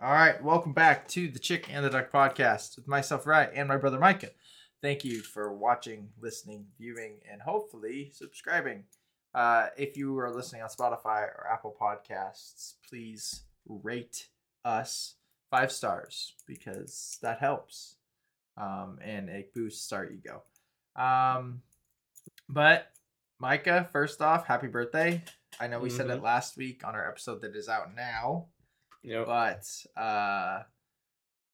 All right, welcome back to the Chick and the Duck podcast with myself, Ryan, and my brother Micah. Thank you for watching, listening, viewing, and hopefully subscribing. Uh, if you are listening on Spotify or Apple Podcasts, please rate us five stars because that helps, um, and it boosts our ego. Um, but Micah, first off, happy birthday! I know we said it Mhm. last week on our episode that is out now Yep. but uh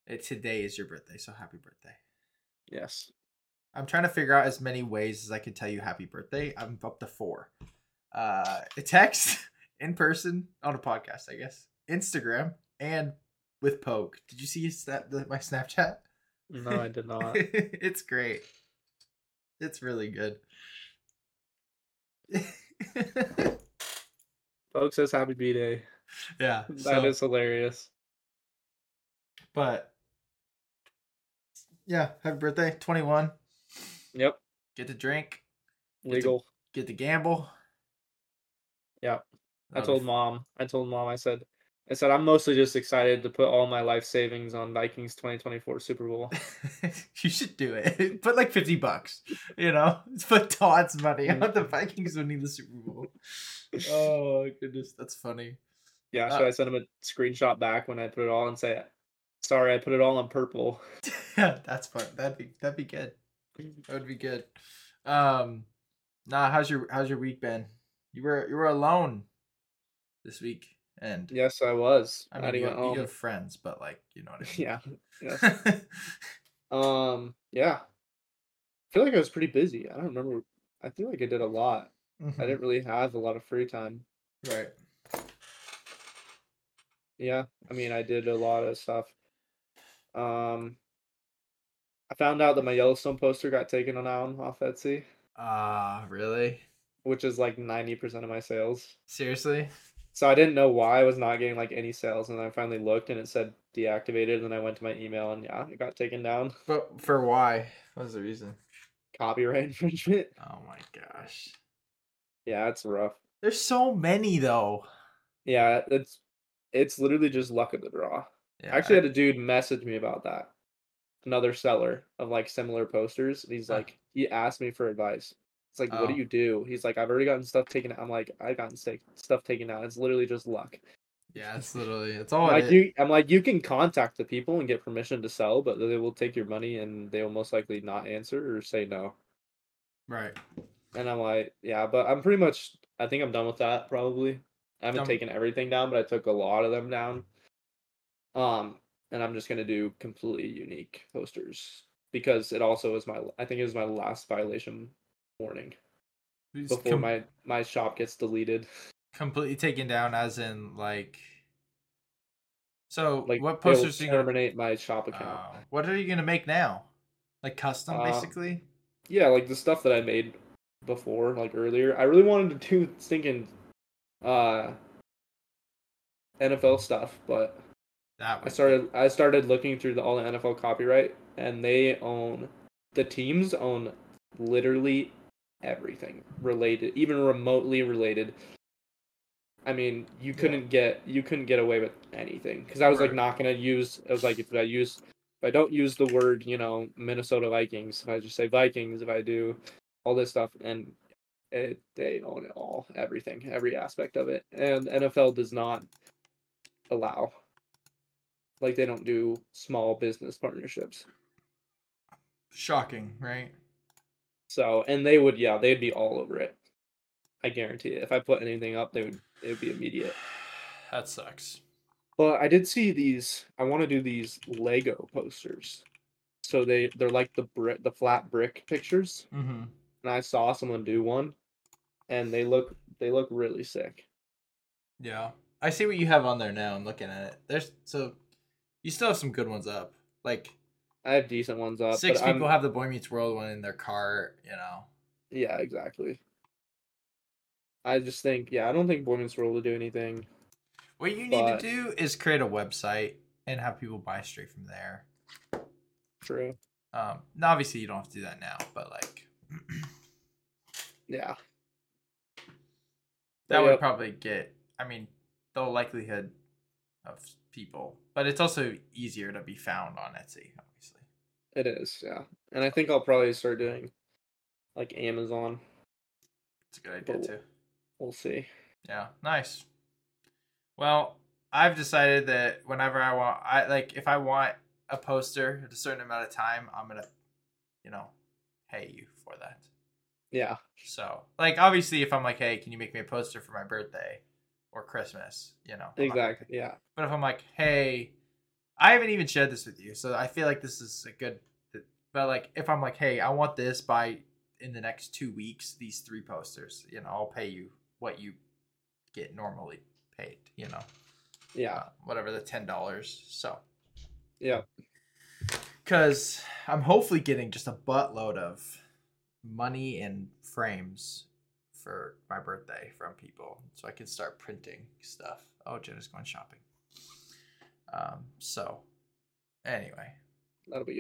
it, today is your birthday so happy birthday yes. i'm trying to figure out as many ways as i could tell you happy birthday i'm up to four uh a text in person on a podcast i guess instagram and with poke did you see that my snapchat No, I did not. it's great it's really good Folks says happy B day. yeah That is so- hilarious. but yeah happy birthday 21 Yep. get to drink Legal. get to gamble. Yeah. I told mom. I told mom. I said. I said I'm mostly just excited to put all my life savings on Vikings 2024 Super Bowl. you should do it. Put like fifty bucks. You know, put Todd's money on the mm-hmm. Vikings winning the Super Bowl. Oh goodness, that's funny. Yeah. Uh, Should I send him a screenshot back when I put it all and say, "Sorry, I put it all on purple." Yeah, that's fun. That'd be that'd be good. That would be good. Um, nah. How's your how's your week been? You were you were alone this week, and Yes, I was. I mean, you, have, you have friends, but like you know what I mean. Yeah. Yes. Um. Yeah. I feel like I was pretty busy. I don't remember. I feel like I did a lot. Mhm. I didn't really have a lot of free time. Right. Yeah, I mean, I did a lot of stuff. Um, I found out that my Yellowstone poster got taken down off Etsy, Ah, really? which is like 90% of my sales. Seriously? So I didn't know why I was not getting like any sales, and then I finally looked and it said deactivated, and then I went to my email and yeah, it got taken down. But for why? What was the reason? Copyright infringement. Oh my gosh. Yeah, it's rough. There's so many though. Yeah, it's it's literally just luck of the draw. Yeah. I actually had a dude message me about that. Another seller of like similar posters. and He's like, he asked me for advice. It's like, what Oh. do you do? He's like, I've already gotten stuff taken out. I'm like, I've gotten sta- stuff taken out. It's literally just luck. yeah, it's literally it's all like it you, I'm like, you can contact the people and get permission to sell, but they will take your money and they will most likely not answer or say no. Right. And I'm like, yeah, but I'm pretty much. I think I'm done with that. Probably. I haven't taken everything down, but I took a lot of them down. Um, and I'm just gonna do completely unique posters because it also is my. I think it was my last violation warning It's before com- my my shop gets deleted. completely taken down as in like So Like what posters are you gonna terminate my shop account. Oh. what are you gonna make now? Like custom Um, basically? yeah, like the stuff that I made before, like earlier. I really wanted to do thinking uh NFL stuff, but That I started I started looking through the, all the NFL copyright, and they own the teams own literally everything related, even remotely related. I mean, you couldn't get you couldn't get away with anything because I was like not gonna use. I was like if I use if I don't use the word you know Minnesota Vikings, if I just say Vikings, if I do all this stuff, and it, they own it all, everything, every aspect of it, and NFL does not allow like they don't do small business partnerships. shocking, right? So, and they would, yeah, they'd be all over it. I guarantee it. If I put anything up, they would, it would be immediate. That sucks. But I did see these. I want to do these Lego posters. So they they're like the brick, the flat brick pictures. Mm-hmm. And I saw someone do one, and they look they look really sick. Yeah. I see what you have on there now. I'm looking at it. There's so you still have some good ones up. Like I have decent ones up. six but I'm- people have the Boy Meets World one in their car, you know. Yeah, exactly. I just think, yeah, I don't think Boy Meets World will do anything. What you need But- to do is create a website and have people buy straight from there. True. Um, now obviously you don't have to do that now, but like Yeah. That But would probably get. I mean, the likelihood of people, but it's also easier to be found on Etsy, obviously. It is, yeah. And I think I'll probably start doing like Amazon. It's a good idea But- too. We'll see. Yeah, nice. Well, I've decided that whenever I want, I like if I want a poster at a certain amount of time, I'm gonna, you know, pay you for that. Yeah. So, like, obviously, if I'm like, hey, can you make me a poster for my birthday or Christmas? You know, I'm not Exactly. Yeah. But if I'm like, hey, I haven't even shared this with you, so I feel like this is a good. But like, if I'm like, hey, I want this by in the next two weeks, these three posters, you know, I'll pay you what you get normally paid, you know, Yeah. uh, whatever the ten dollars. So, Yeah. because I'm hopefully getting just a buttload of money and frames for my birthday from people, so I can start printing stuff. Oh, Jenna's going shopping. Um. So, anyway, That'll be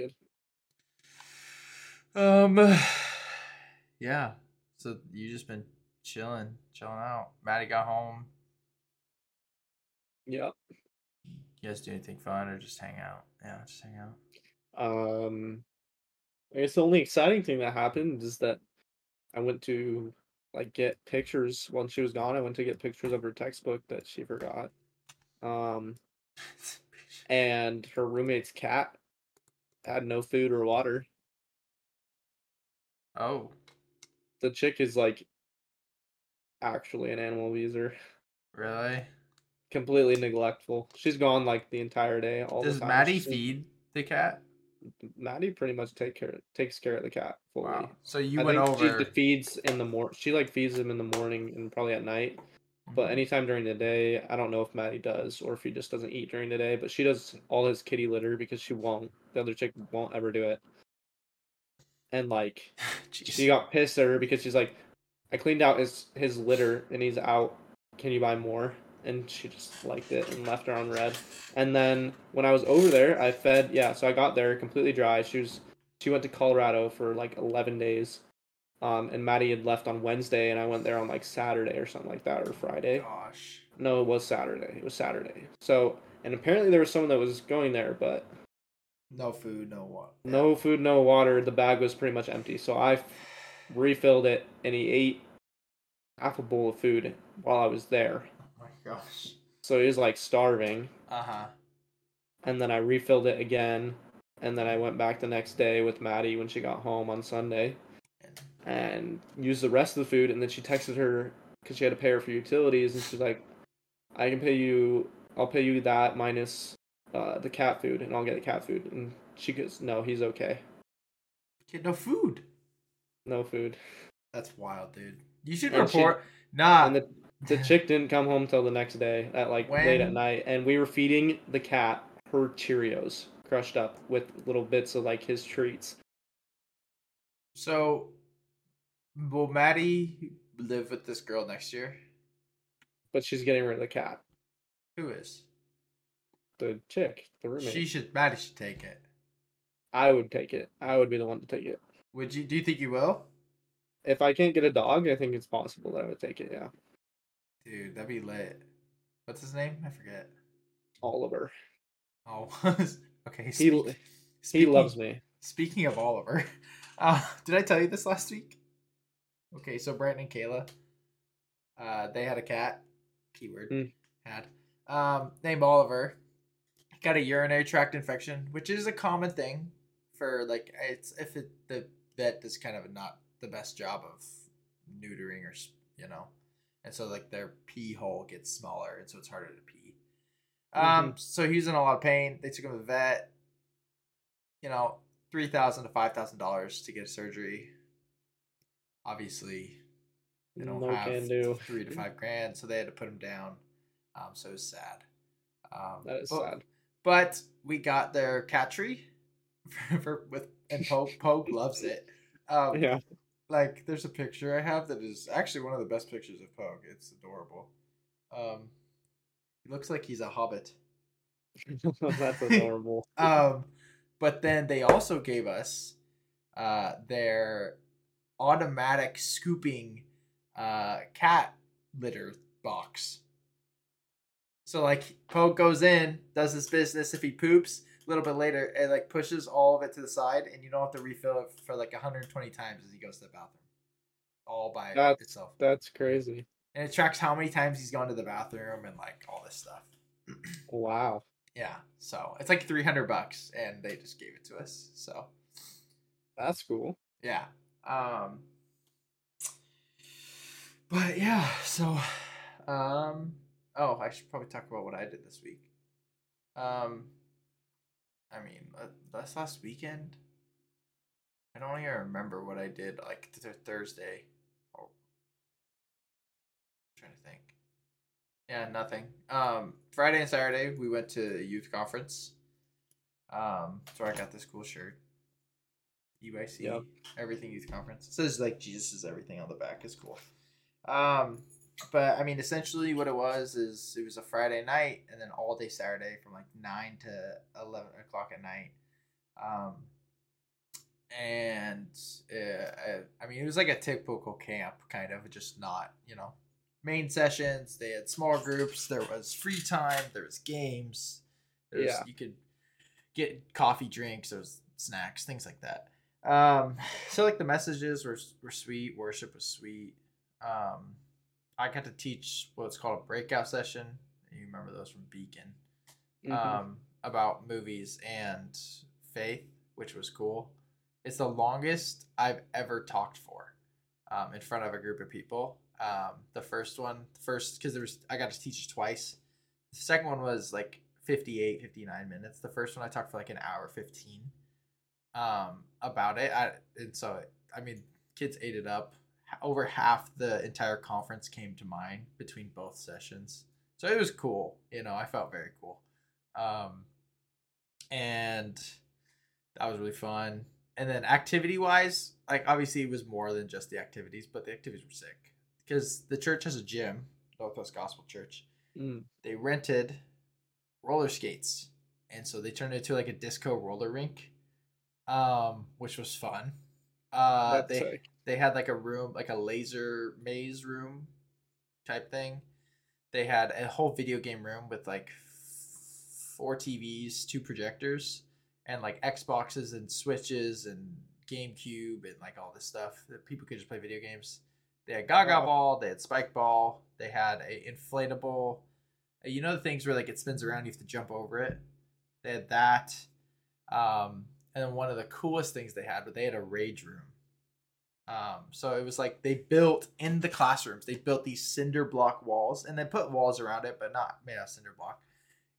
good. um, yeah. So you just been chilling, chilling out. Maddie got home. Yeah. You guys do anything fun or just hang out? Yeah, just hang out. Um, I guess the only exciting thing that happened is that I went to like get pictures while she was gone. I went to get pictures of her textbook that she forgot. Um, and her roommate's cat had no food or water. oh, The chick is like actually an animal abuser, really? completely neglectful. She's gone like the entire day. All Does the time. Maddie feed the cat? Maddie pretty much take care takes care of the cat fully. Wow. So you I went think over. she feeds in the mor. She like feeds him in the morning and probably at night. But Mhm. anytime during the day, I don't know if Maddie does or if he just doesn't eat during the day. But she does all his kitty litter because she won't. The other chick won't ever do it. And like Jeez. she got pissed at her because she's like, I cleaned out his his litter and he's out. Can you buy more? And she just liked it and left her on red. And then when I was over there, I fed. Yeah, so I got there completely dry. She was she went to Colorado for like eleven days. Um, and Maddie had left on Wednesday, and I went there on like Saturday or something like that, or Friday. Gosh. No, it was Saturday. It was Saturday. So, and apparently there was someone that was going there, but No food, no water. no food, no water. The bag was pretty much empty. So I refilled it, and he ate half a bowl of food while I was there. My gosh. So he was like starving. Uh huh. And then I refilled it again. And then I went back the next day with Maddie when she got home on Sunday and used the rest of the food. And then she texted her because she had to pay her for utilities. And she's like, I can pay you, I'll pay you that minus uh, the cat food and I'll get the cat food. And she goes, No, he's okay. Kid, no food. No food. That's wild, dude. You should And she- report. nah. And the, the chick didn't come home till the next day at like late at night. And we were feeding the cat her Cheerios crushed up with little bits of like his treats. so, will Maddie live with this girl next year? But she's getting rid of the cat. Who is? The chick, the roommate. She should. Maddie should take it. I would take it. I would be the one to take it. Would you? Do you think you will? If I can't get a dog, I think it's possible that I would take it. Yeah, Dude, that'd be lit. What's his name? I forget. Oliver. Oh, okay. He speak- he speaking- loves me. Speaking of Oliver, uh, did I tell you this last week? Okay, so Brandon and Kayla, uh, they had a cat. Keyword Mm. had um, named Oliver. Got a urinary tract infection, which is a common thing for like it's if it, the vet does kind of not the best job of neutering or you know, and so like their pee hole gets smaller, and so it's harder to pee. Um, so he was in a lot of pain. They took him to the vet. You know, three thousand to five thousand dollars to get a surgery. Obviously, they don't No have can do. three to five grand, so they had to put him down. Um, so it was sad. Um, That is but, sad. But we got their cat tree for, for with and Pogue loves it. Um, Yeah, like there's a picture I have that is actually one of the best pictures of Pogue. It's adorable. Um, he looks like he's a hobbit. that's adorable. Um, but then they also gave us uh, their automatic scooping uh, cat litter box. So like Poe goes in, does his business. If he poops, little bit later, it like pushes all of it to the side, and you don't have to refill it for like 120 times as he goes to the bathroom, all by That's- itself. That's crazy. And it tracks how many times he's gone to the bathroom and like all this stuff. Wow. Yeah, so it's like 300 bucks, and they just gave it to us. So That's cool. yeah, um, but yeah, so um, oh, I should probably talk about what I did this week. Um, I mean, uh, this last weekend, I don't even remember what I did like th- Thursday. Oh, trying to think. Yeah, nothing. Um, Friday and Saturday we went to a youth conference. Um, so I got this cool shirt. UIC, Yep. everything youth conference. It says like Jesus is everything on the back. It's cool. Um, but I mean, essentially, what it was is it was a Friday night and then all day Saturday from like nine to eleven o'clock at night. Um, and uh, I, I mean, it was like a typical camp, kind of, just not you know main sessions. They had small groups. There was free time. There was games. There was, Yeah. you could get coffee, drinks. There was snacks, things like that. Um, so like the messages were were sweet. Worship was sweet. Um, I got to teach what's called a breakout session. You remember those from Beacon Mhm. um, about movies and faith, which was cool. It's the longest I've ever talked for um, in front of a group of people. Um, the first one, first because there was I got to teach twice. The second one was like 58, 59 minutes. The first one I talked for like an hour 15 um, about it. I, and so, I mean, kids ate it up. Over half the entire conference came to mine between both sessions. So it was cool. You know, I felt very cool. Um, and that was really fun. And then activity wise, like obviously it was more than just the activities, but the activities were sick because the church has a gym, Northwest Gospel Church. Mm. They rented roller skates, and so they turned it into like a disco roller rink, um, which was fun. Uh, That's they sick. They had like a room, like a laser maze room type thing. They had a whole video game room with like four TVs, two projectors, and like Xboxes and Switches and GameCube and like all this stuff that people could just play video games. They had Gaga. Ball, they had Spike Ball, they had a inflatable. uh, You know the things where like it spins around, you have to jump over it. They had that, um, and then one of the coolest things they had, but they had a rage room. Um, so it was like they built in the classrooms, they built these cinder block walls and they put walls around it, but not made out of cinder block.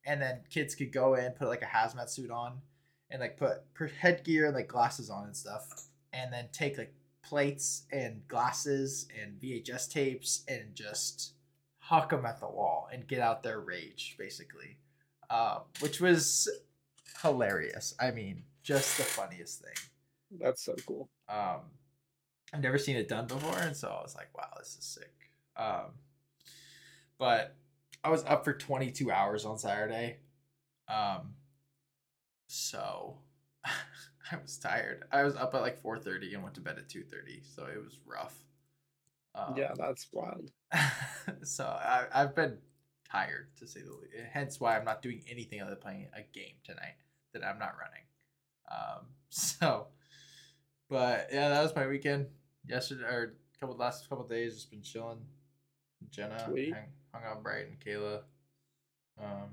And then kids could go in, put like a hazmat suit on, and like put headgear and like glasses on and stuff, and then take like plates and glasses and VHS tapes and just huck them at the wall and get out their rage, basically, uh, which was hilarious. I mean, just the funniest thing. That's so cool. Um, I've never seen it done before, and so I was like, "Wow, this is sick." Um, but I was up for 22 hours on Saturday, um, so I was tired. I was up at like 4:30 and went to bed at 2:30, so it was rough. Um, yeah, that's wild. so I, I've been tired to say the least. Hence why I'm not doing anything other than playing a game tonight that I'm not running. Um, so, but yeah, that was my weekend. Yesterday or a couple last couple days, just been chilling. Jenna Sweet. hung, hung out bright and Kayla. Um,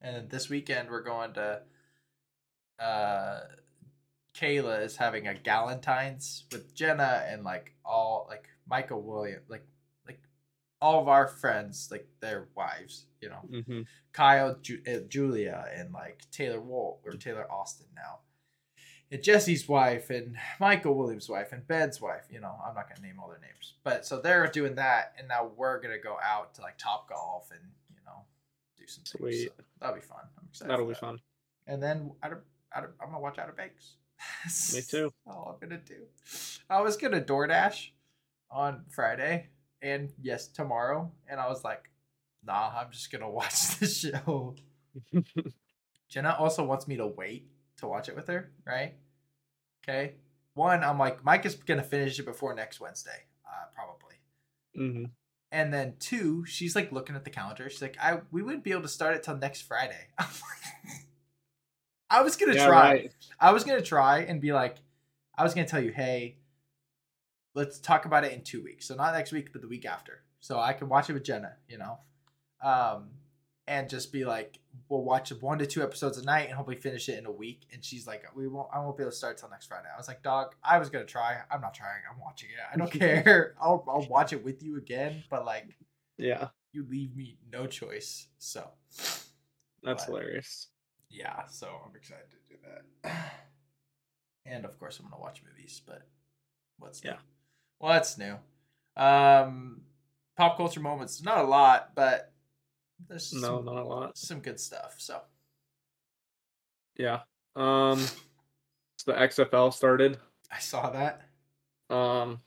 and then this weekend we're going to. Uh, Kayla is having a Galentine's with Jenna and like all like Michael William like like all of our friends like their wives, you know. hmm Kyle, Ju- uh, Julia, and like Taylor Wolt or Taylor Austin now. And Jesse's wife and Michael Williams' wife and Ben's wife. You know, I'm not gonna name all their names, but so they're doing that, and now we're gonna go out to like Top Golf and you know do some things. Sweet. So that'll be fun. I'm excited. That'll be that. fun. And then Outer, Outer, I'm gonna watch Outer Banks. Me too. all I'm gonna do. I was gonna DoorDash on Friday and yes tomorrow, and I was like, nah, I'm just gonna watch the show. Jenna also wants me to wait to watch it with her, right? Okay. One, I'm like, Mike is gonna finish it before next Wednesday, uh, probably. hmm And then two, she's like looking at the calendar. She's like, "I we wouldn't be able to start it till next Friday." I was gonna Yeah, try. right. I was gonna try and be like, I was gonna tell you, hey, let's talk about it in two weeks. So not next week, but the week after. So I can watch it with Jenna, you know, um, and just be like, we'll watch one to two episodes a night and hopefully finish it in a week. And she's like, we won't, I won't be able to start till next Friday. I was like, dog, I was gonna try. I'm not trying. I'm watching it. I don't care. I'll I'll watch it with you again, but like, Yeah, you leave me no choice. So that's But- hilarious. yeah, so I'm excited to do that. And of course, I'm gonna watch movies. But what's new? Yeah. What's new? Um, pop culture moments. Not a lot, but there's No, some, not a lot. some good stuff. So Yeah. Um, so the XFL started. I saw that. Um,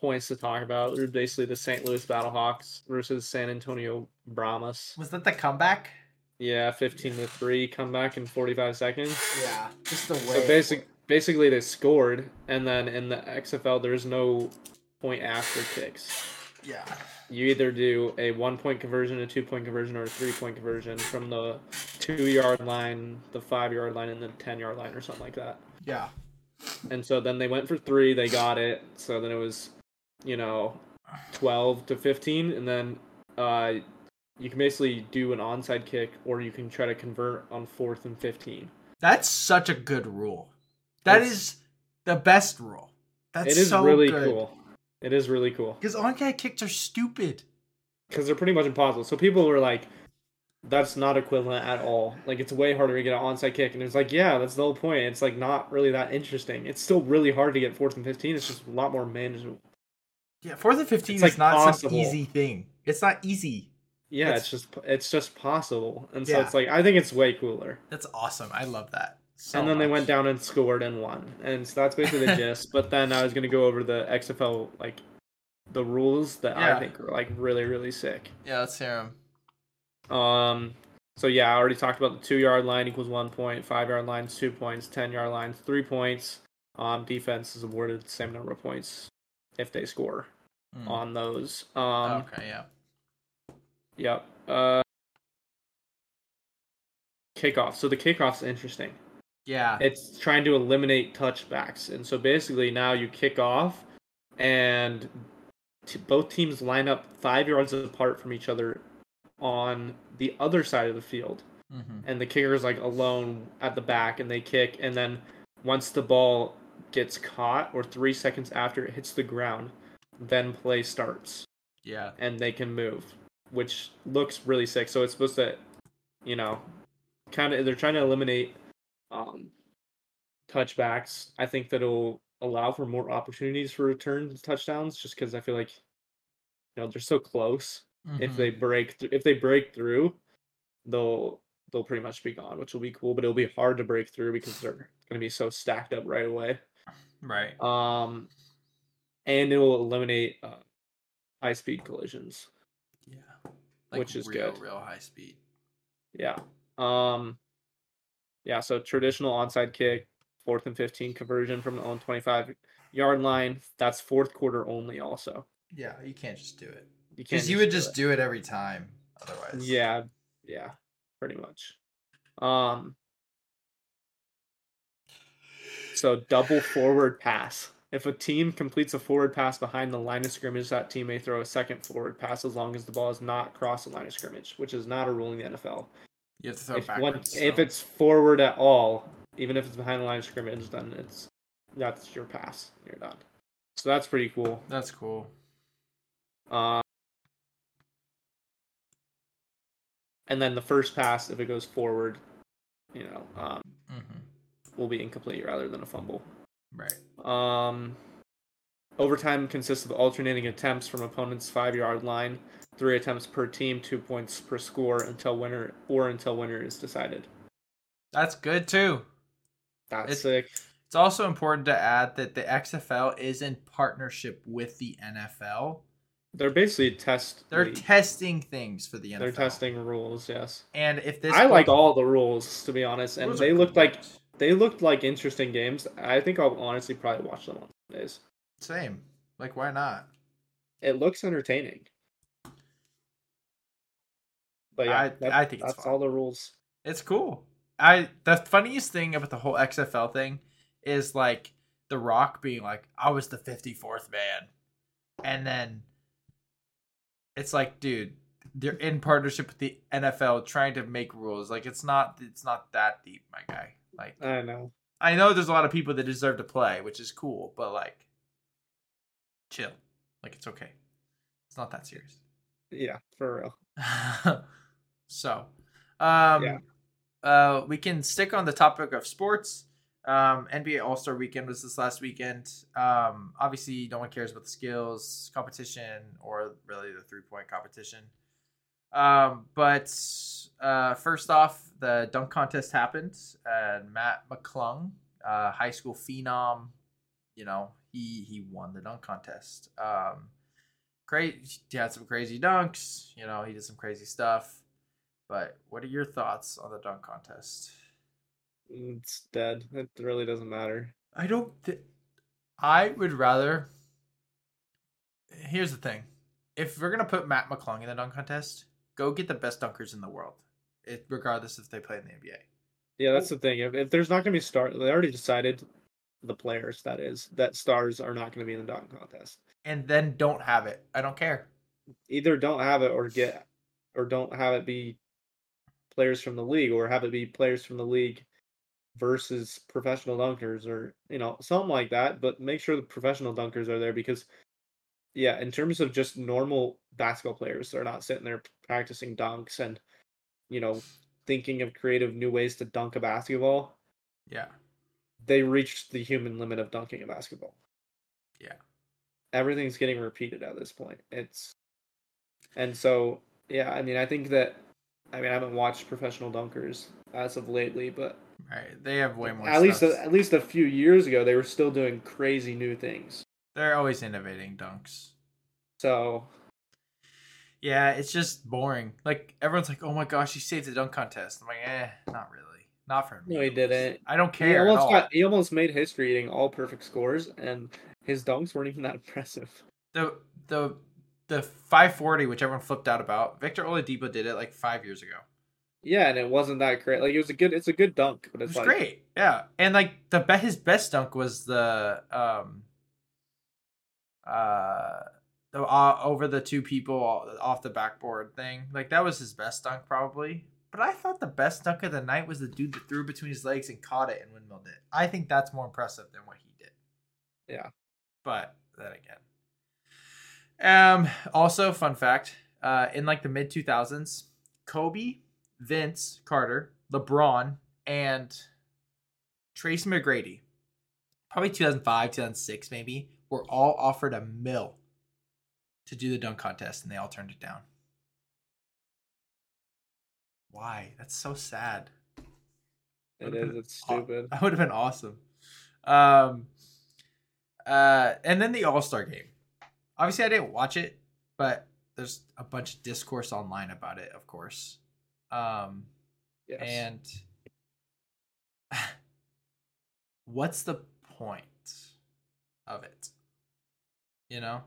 points to talk about. They're basically the St. Louis Battlehawks versus San Antonio Brahmas. Was that the comeback? Yeah, fifteen to three comeback in forty five seconds. Yeah, just the way. So basic, basically they scored, and then in the XFL there's no point after kicks. Yeah. You either do a one point conversion, a two point conversion, or a three point conversion from the two yard line, the five yard line, and the ten yard line, or something like that. Yeah. And so then they went for three, they got it. So then it was, you know, twelve to fifteen, and then uh, you can basically do an onside kick, or you can try to convert on fourth and fifteen. That's such a good rule. That It's- is the best rule. That's so. it is so really good. cool. It is really cool Because onside kicks are stupid. because they're pretty much impossible. So people were like, "That's not equivalent at all. Like it's way harder to get an onside kick." And it's like, "Yeah, that's the whole point. It's like not really that interesting. It's still really hard to get fourth and fifteen. It's just a lot more manageable. Yeah, fourth and fifteen It's, is like, not possible. some easy thing. It's not easy. Yeah, It's- it's, just it's just possible. And so Yeah. it's like I think it's way cooler. That's awesome. I love that. So and then they went down and scored and won. And so that's basically the gist. But then I was gonna go over the XFL like the rules that Yeah. I think are like really really sick. Yeah, let's hear them. Um. So yeah, I already talked about the two yard line equals one point, five yard lines two points, ten yard lines three points. Um, defense is awarded the same number of points if they score Mm. on those. Um. okay, yeah. Yep. Uh. Kickoff. So the kickoff's interesting. Yeah. it's trying to eliminate touchbacks and so basically now you kick off and t- both teams line up five yards apart from each other on the other side of the field hmm and the kicker is like alone at the back and they kick and then once the ball gets caught or three seconds after it hits the ground then play starts Yeah. and they can move, which looks really sick. So it's supposed to, you know, kind of they're trying to eliminate um, touchbacks. I think that it'll allow for more opportunities for return touchdowns, just because I feel like, you know, they're so close. If Mhm. they break, th- if they break through, they'll they'll pretty much be gone, which will be cool. But it'll be hard to break through because they're going to be so stacked up right away. right. Um, and it will eliminate uh, high speed collisions. Yeah. which is real, good. real high speed. Yeah. Um yeah, so traditional onside kick, fourth and 15 conversion from the own 25 yard line. That's fourth quarter only also. Yeah, you can't just do it. You Because you would do just it. do it every time otherwise. Yeah, yeah, pretty much. Um so double forward pass. If a team completes a forward pass behind the line of scrimmage, that team may throw a second forward pass as long as the ball is not across the line of scrimmage, which is not a rule in the NFL. You have to throw if, one, backwards. if so- it's forward at all, even if it's behind the line of scrimmage, then it's that's your pass. You're done. So that's pretty cool. That's cool. Uh, and then the first pass, if it goes forward, you know, um, hmm will be incomplete rather than a fumble. Right. Um, overtime consists of alternating attempts from opponent's five-yard line, three attempts per team, two points per score until winner or until winner is decided. That's good too. That's It's- sick. It's also important to add that the XFL is in partnership with the NFL. They're basically test. They're league. testing things for the NFL. They're testing rules, yes. And if this I like all the rules to be honest, and they looked like they looked like interesting games. I think I'll honestly probably watch them on days. same. Like why not? it looks entertaining. But yeah, I- that- I think it's that's fun. all the rules. It's cool. I the funniest thing about the whole XFL thing is like The Rock being like, "I was the fifty fourth man," and then it's like, dude, they're in partnership with the NFL trying to make rules. Like, it's not it's not that deep, my guy. Like, I know. I know there's a lot of people that deserve to play, which is cool, but like, chill. Like, it's okay. It's not that serious. Yeah, for real. so, um, Yeah. uh, we can stick on the topic of sports. Um, NBA All Star Weekend was this last weekend. Um, obviously, no one cares about the skills competition or really the three point competition. Um, but uh, first off, the dunk contest happened, and Mac McClung, uh, high school phenom, you know, he he won the dunk contest. Um, great, he had some crazy dunks. You know, he did some crazy stuff. But what are your thoughts on the dunk contest? Mm, it's dead. It really doesn't matter. I don't. Th- I would rather. Here's the thing: if we're gonna put Mac McClung in the dunk contest, go get the best dunkers in the world, it, regardless if they play in the NBA. Yeah, that's the thing. If, if there's not going to be star, they already decided the players that is that stars are not going to be in the dunk contest. And then don't have it. I don't care. Either don't have it or get, or don't have it be players from the league, or have it be players from the league versus professional dunkers, or you know something like that. But make sure the professional dunkers are there because, yeah, in terms of just normal basketball players, they're not sitting there practicing dunks and, you know, thinking of creative new ways to dunk a basketball. Yeah. they reached the human limit of dunking a basketball. Yeah. Everything's getting repeated at this point. It's and so yeah, I mean I think that I mean I haven't watched professional dunkers as of lately, but Right. They have way more. at least a, at least a few years ago they were still doing crazy new things. they're always innovating dunks. So Yeah, it's just boring. Like everyone's like, "Oh my gosh, he saved the dunk contest." I'm like, "Eh, not really. Not for me." No, he didn't. I don't he care. at almost all. got he almost made history eating all perfect scores and his dunks weren't even that impressive. the the the 540, which everyone flipped out about. Victor Oladipo did it like five years ago. Yeah, and it wasn't that great. Like it was a good it's a good dunk, but It it's was like great. Yeah, and like the be- his best dunk was the um uh the uh, over the two people off the backboard thing. Like that was his best dunk probably. But I thought the best dunk of the night was the dude that threw between his legs and caught it and windmilled it. I think that's more impressive than what he did. Yeah. But then again. Um also fun fact, uh in like the mid 2000s, Kobe, Vince Carter, LeBron and Tracy McGrady, probably 2005, 2006 maybe, were all offered a mill to do the dunk contest and they all turned it down. Why? That's so sad. it is it's stupid. That would have been awesome. Um, uh, and then the All Star game. Obviously, I didn't watch it, but there's a bunch of discourse online about it, of course. Um, Yes. and what's the point of it? You know,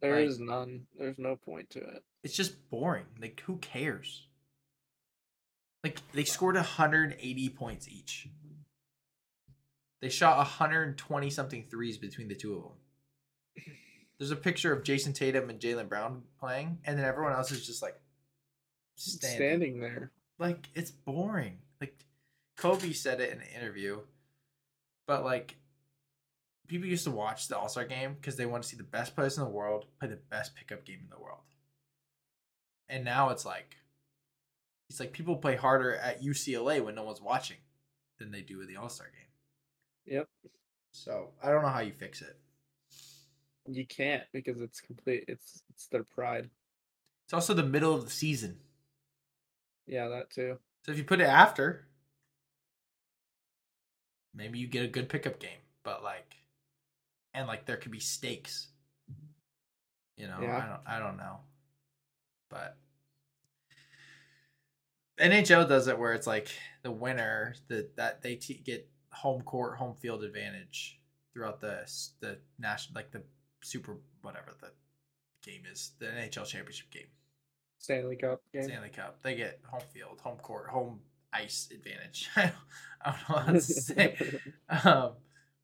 There like- is none. There's no point to it. it's just boring. Like, who cares? Like, they scored 180 points each. They shot 120 something threes between the two of them. There's a picture of Jayson Tatum and Jaylen Brown playing, and then everyone else is just like standing. Standing there. Like, it's boring. Like, Kobe said it in an interview, but like, people used to watch the All Star game because they want to see the best players in the world play the best pickup game in the world. And now it's like, it's like people play harder at UCLA when no one's watching than they do at the All Star game. Yep. So I don't know how you fix it. You can't because it's complete. It's it's their pride. It's also the middle of the season. Yeah, that too. So if you put it after, maybe you get a good pickup game. But like, and like there could be stakes. You know, Yeah. I don't, I don't know, but NHL does it where it's like the winner that that they t- get home court, home field advantage throughout the the national like the super whatever the game is, the NHL championship game, Stanley Cup game. Stanley Cup. They get home field, home court, home ice advantage. I don't know how to say. um,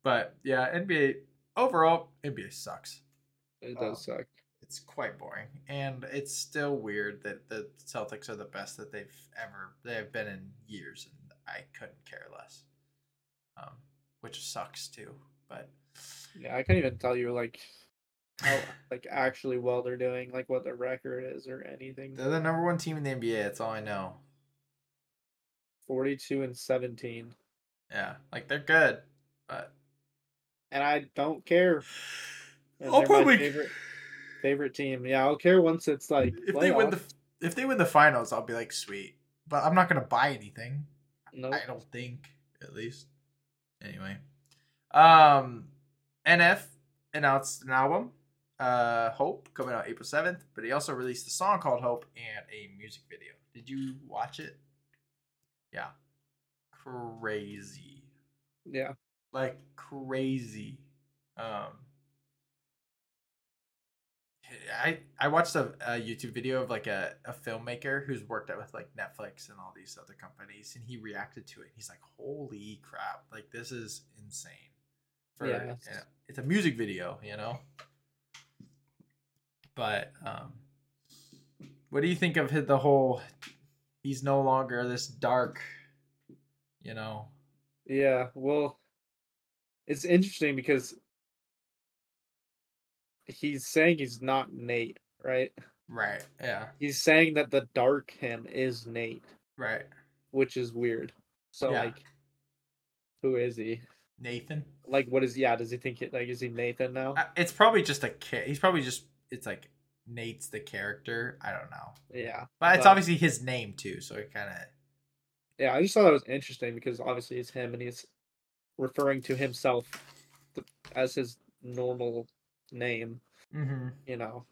but yeah, NBA overall, NBA sucks. it does suck. It's quite boring, and it's still weird that the Celtics are the best that they've ever they have been in years, and I couldn't care less. Um, which sucks too, but Yeah, I can't even tell you like how like actually well they're doing, like what their record is or anything. they're the number one team in the NBA. That's all I know. Forty-two and seventeen, Yeah, like they're good, but and I don't care. And I'll probably- favorite favorite team. Yeah, I'll care once it's like if they win the if they win the finals, I'll be like sweet. But I'm not gonna buy anything. Nope. I don't think, at least. Anyway, um, NF announced an album, uh, Hope, coming out April seventh. But he also released a song called Hope and a music video. Did you watch it? Yeah, crazy, Yeah, like crazy. Um, I I watched a, a YouTube video of like a, a filmmaker who's worked out with like Netflix and all these other companies, and he reacted to it. He's like, "Holy crap! Like this is insane." For Yeah, yeah, it's- it's a music video, you know. But um, what do you think of the whole? He's no longer this dark, you know. yeah. Well, it's interesting because he's saying he's not Nate, right? Right. Yeah. He's saying that the dark him is Nate, Right. which is weird. So Yeah. like, who is he? Nathan. Like, what is? Yeah, does he think it? Like, is he Nathan now? Uh, It's probably just a kid. He's probably just. It's like Nate's the character. I don't know, yeah, but it's obviously his name too. So it kind of. yeah. I just thought that was interesting because obviously it's him and he's referring to himself as his normal name. Mm-hmm. You know,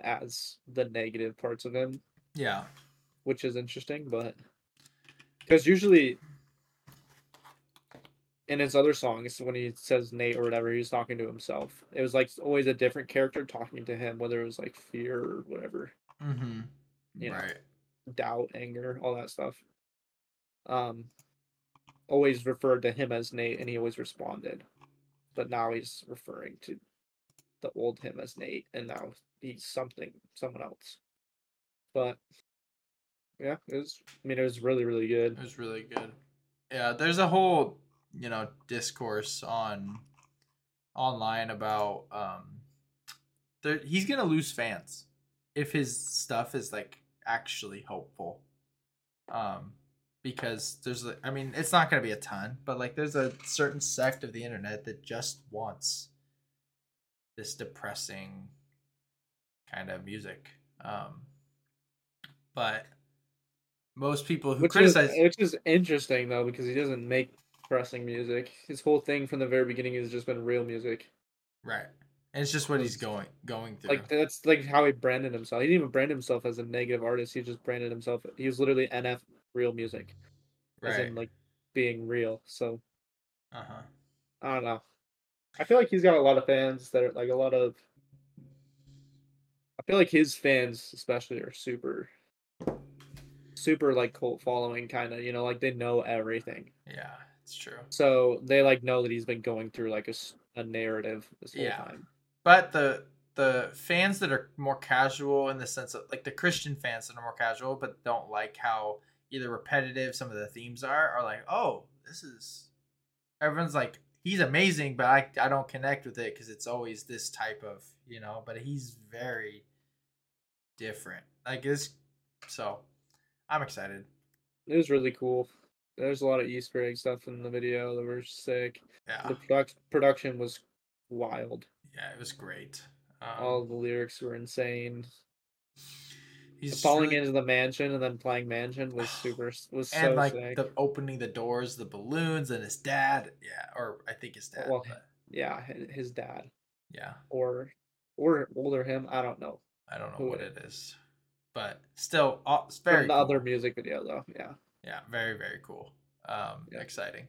as the negative parts of him. Yeah. which is interesting, but because usually in his other songs, when he says Nate or whatever, he's talking to himself. It was like always a different character talking to him, whether it was like fear or whatever, Mm-hmm. You know. Right. doubt, anger, all that stuff. Um, always referred to him as Nate, and he always responded. But now he's referring to the old him as Nate, and now he's something, someone else. But yeah, it was. I mean, it was really, really good. It was really good. Yeah, there's a whole, you know, discourse on online about um there he's going to lose fans if his stuff is like actually hopeful. Um because there's a, I mean, it's not going to be a ton, but like there's a certain sect of the internet that just wants this depressing kind of music. Um but most people who Which is, criticize which is interesting though, because he doesn't make pressing music. His whole thing from the very beginning has just been real music. Right. And it's just what he's going going through. Like that's like how he branded himself. He didn't even brand himself as a negative artist. He just branded himself. He was literally NF real music, as right. in like being real. So uh-huh. I don't know. I feel like he's got a lot of fans that are like a lot of. I feel like his fans, especially, are super, super like cult following kind of. You know, like they know everything, Yeah, it's true. so they like know that he's been going through like a, a narrative this whole Yeah. time. But the the fans that are more casual in the sense of like the Christian fans that are more casual but don't like how either repetitive some of the themes are are like, "Oh, this is everyone's like he's amazing, but I I don't connect with it cuz it's always this type of, you know, but he's very different. Like this so I'm excited. It was really cool. There's a lot of Easter egg stuff in the video that were sick. Yeah. The product production was wild. Yeah, it was great. Um, All the lyrics were insane. he's falling really- into the mansion and then playing mansion was super was so and like sick. the opening the doors, the balloons, and his dad. Yeah, or I think his dad. Well, but yeah, his dad yeah, or or older him. I don't know. I don't know what it- is, but still, uh, it's From very the cool. other music video though. Yeah. Yeah, very very cool. Um, Yeah. exciting.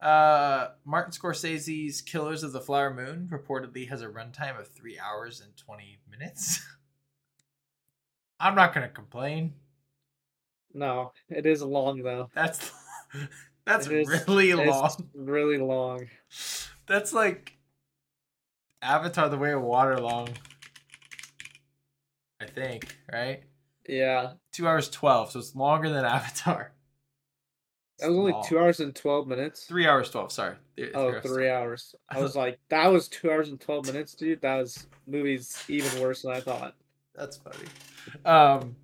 Uh, Martin Scorsese's Killers of the Flower Moon reportedly has a runtime of three hours and twenty minutes. I'm not gonna complain. No, it is long though. That's that's really long. really long. That's like Avatar: The Way of Water long. I think, right? Yeah, Two hours twelve, so it's longer than Avatar. that was only Long. two hours and twelve minutes. Three hours twelve. Sorry. Three- Oh, hours hours. I was like, that was two hours and twelve minutes, dude. That was movie's even worse than I thought. That's funny. Um,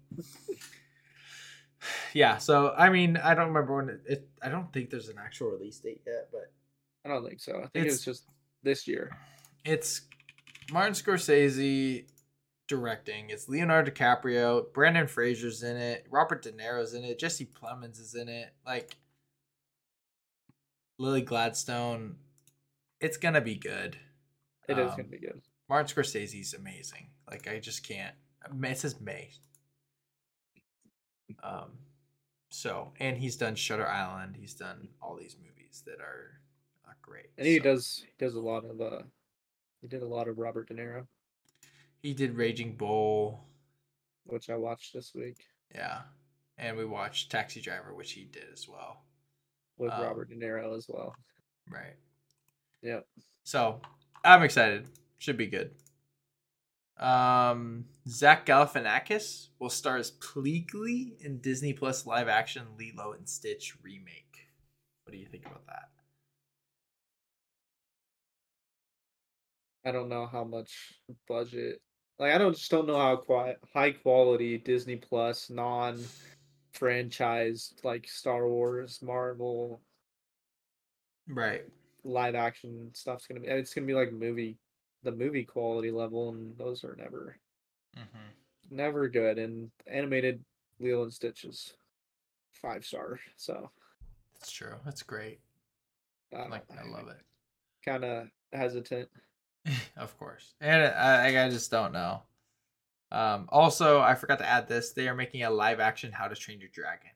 yeah. So I mean, I don't remember when it, it. I don't think there's an actual release date yet, but I don't think so. I think It's- it's just this year. it's Martin Scorsese directing. It's Leonardo DiCaprio, Brendan Fraser's in it, Robert De Niro's in it, Jesse Plemons is in it, like Lily Gladstone. It's gonna be good. It is Um, gonna be good. Martin Scorsese's amazing. Like I just can't. It says May. Um, so and he's done Shutter Island. He's done all these movies that are great. And he So, does he does a lot of uh he did a lot of Robert De Niro, He did Raging Bull. which I watched this week Yeah, and we watched Taxi Driver, which he did as well. with Um, Robert De Niro as well. Right. Yep. So I'm excited. Should be good. Um, Zach Galifianakis will star as Pleakley in Disney Plus live action Lilo and Stitch remake. What do you think about that? I don't know how much budget. Like I don't just don't know how high quality Disney Plus non franchise like Star Wars, Marvel Right. live action stuff's gonna be. It's gonna be like movie, the movie quality level, and those are never Mm-hmm. never good. And animated Lilo and Stitch is five star. So That's true. That's great. I, Like I love it. Kind of hesitant. of course. And I, I just don't know. Um, also, I forgot to add this. They are making a live action How to Train Your Dragon.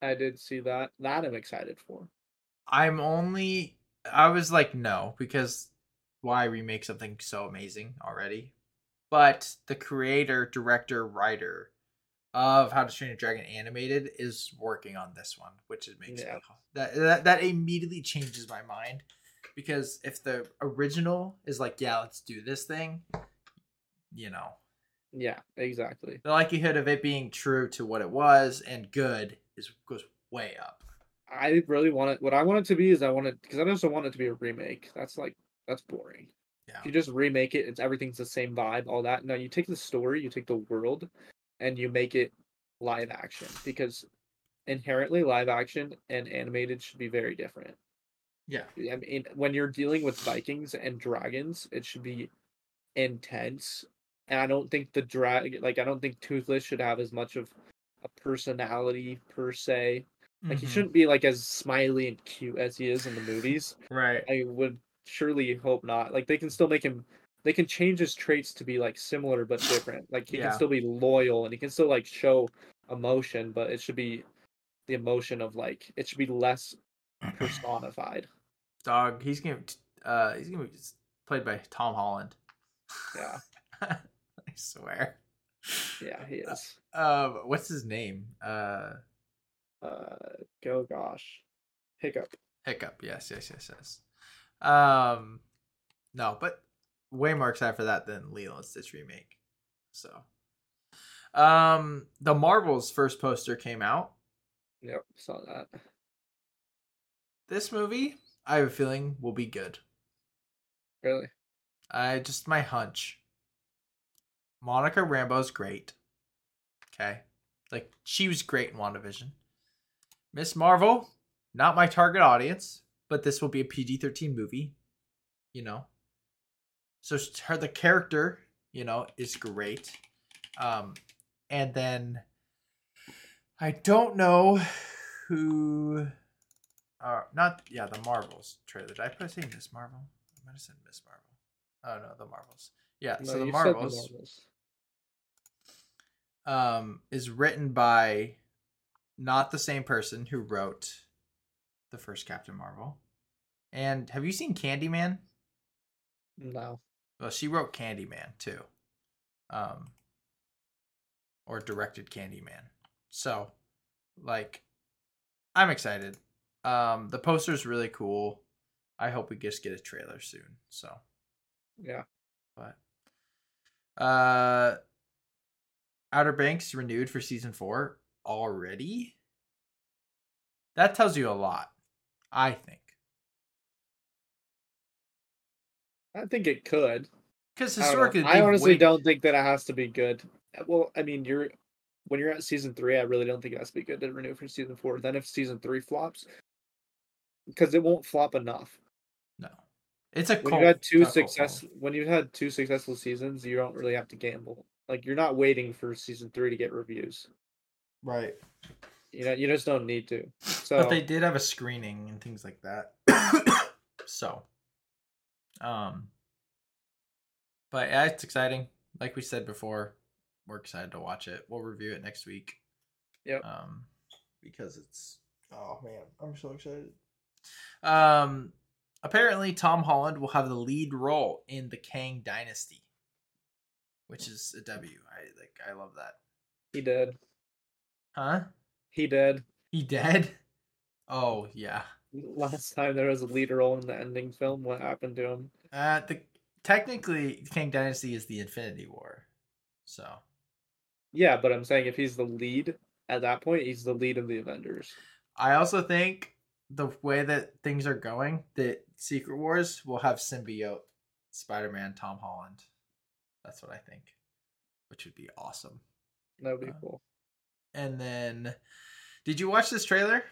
I did see that. That I'm excited for. I'm only I was like no because why remake something so amazing already? But the creator, director, writer of How to Train Your Dragon animated is working on this one, which it makes Yeah. me, that, that that immediately changes my mind because if the original is like yeah let's do this thing, you know Yeah, exactly. the likelihood of it being true to what it was and good is goes way up. I really want it. What I want it to be is I want it because I just don't want it to be a remake. That's like that's boring. Yeah. If you just remake it, it's everything's the same vibe, all that. No, you take the story, you take the world, and you make it live action because inherently live action and animated should be very different. Yeah. I mean, when you're dealing with Vikings and dragons, it should be intense. And I don't think the drag, like, I don't think Toothless should have as much of a personality per se. Like, he Mhm. shouldn't be like as smiley and cute as he is in the movies. right. I would surely hope not. Like, they can still make him, they can change his traits to be like similar but different. Like, he Yeah. can still be loyal and he can still like show emotion, but it should be the emotion of like, it should be less personified. Dog. He's gonna uh he's gonna be played by Tom Holland. Yeah. I swear. Yeah, he is. Um, what's his name? Uh, Uh, go gosh, hiccup. Hiccup. Yes, yes, yes, yes. Um, no, but way more excited for that than Lilo and Stitch remake. So, um, the Marvels first poster came out. Yep, saw that. This movie, I have a feeling, will be good. Really? I just my hunch. Monica Rambeau's great. Okay. Like she was great in WandaVision. Miss Marvel, not my target audience, but this will be a PG-13 movie, you know. So her the character, you know, is great. Um and then I don't know who uh not yeah, the Marvels trailer. Did I put say Miss Marvel? I might have said Miss Marvel. Oh no, the Marvels. Yeah, No, so the Marvels Marvels. um, is written by not the same person who wrote the first Captain Marvel. And have you seen Candyman? No. Well, she wrote Candyman too. Um or directed Candyman. So, like I'm excited. Um the poster's really cool. I hope we just get a trailer soon. So, Yeah. but uh Outer Banks renewed for season 4 already? That tells you a lot, I think. I think it could. Because I historically, I they've honestly don't think that it has to be good. Well, I mean, you're when you're at season three, I really don't think it has to be good to renew for season four. Then if season three flops, because it won't flop enough. No, it's a When cult. you had two not cult success, film. when you've had two successful seasons, you don't really have to gamble. Like you're not waiting for season three to get reviews. right? You know, you just don't need to. So But they did have a screening and things like that. so, um, but yeah, it's exciting. Like we said before, we're excited to watch it. We'll review it next week. Yep. Um, because it's oh man, I'm so excited. Um, apparently Tom Holland will have the lead role in the Kang Dynasty, which is a W. I like. I love that. he did. Huh? He did. He dead? Oh yeah. Last time there was a lead role in the ending film, what happened to him? Uh, the technically Kang Dynasty is the Infinity War, so Yeah, but I'm saying if he's the lead at that point, he's the lead of the Avengers. I also think the way that things are going, that Secret Wars will have symbiote Spider-Man Tom Holland. That's what I think, which would be awesome. That would be Uh, cool. And then, did you watch this trailer?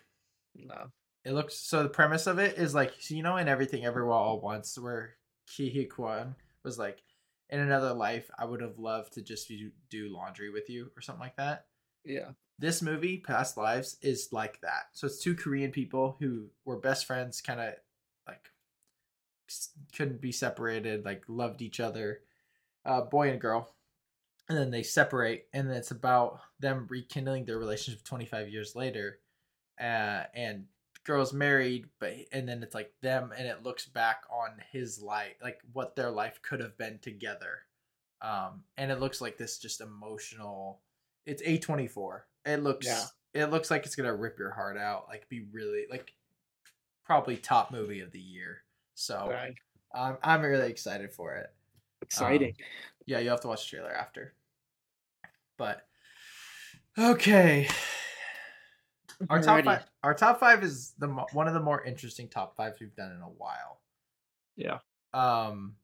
No. It looks so. The premise of it is like so you know in everything everywhere all once, where Ke Huy Quan was like, in another life, I would have loved to just do laundry with you or something like that. Yeah. This movie, Past Lives, is like that. So it's two Korean people who were best friends, kind of like couldn't be separated, like loved each other, uh, boy and girl. And then they separate, and it's about them rekindling their relationship 25 years later. Uh, and girl's married, but and then it's like them, and it looks back on his life, like what their life could have been together. Um, and it looks like this just emotional. It's A24. It looks Yeah. it looks like it's gonna rip your heart out, like be really like probably top movie of the year. So Okay. I'm I'm really excited for it. Exciting. Yeah, you have to watch the trailer after. But okay, our top Alrighty. five. Our top five is the one of the more interesting top fives we've done in a while. Yeah. Um,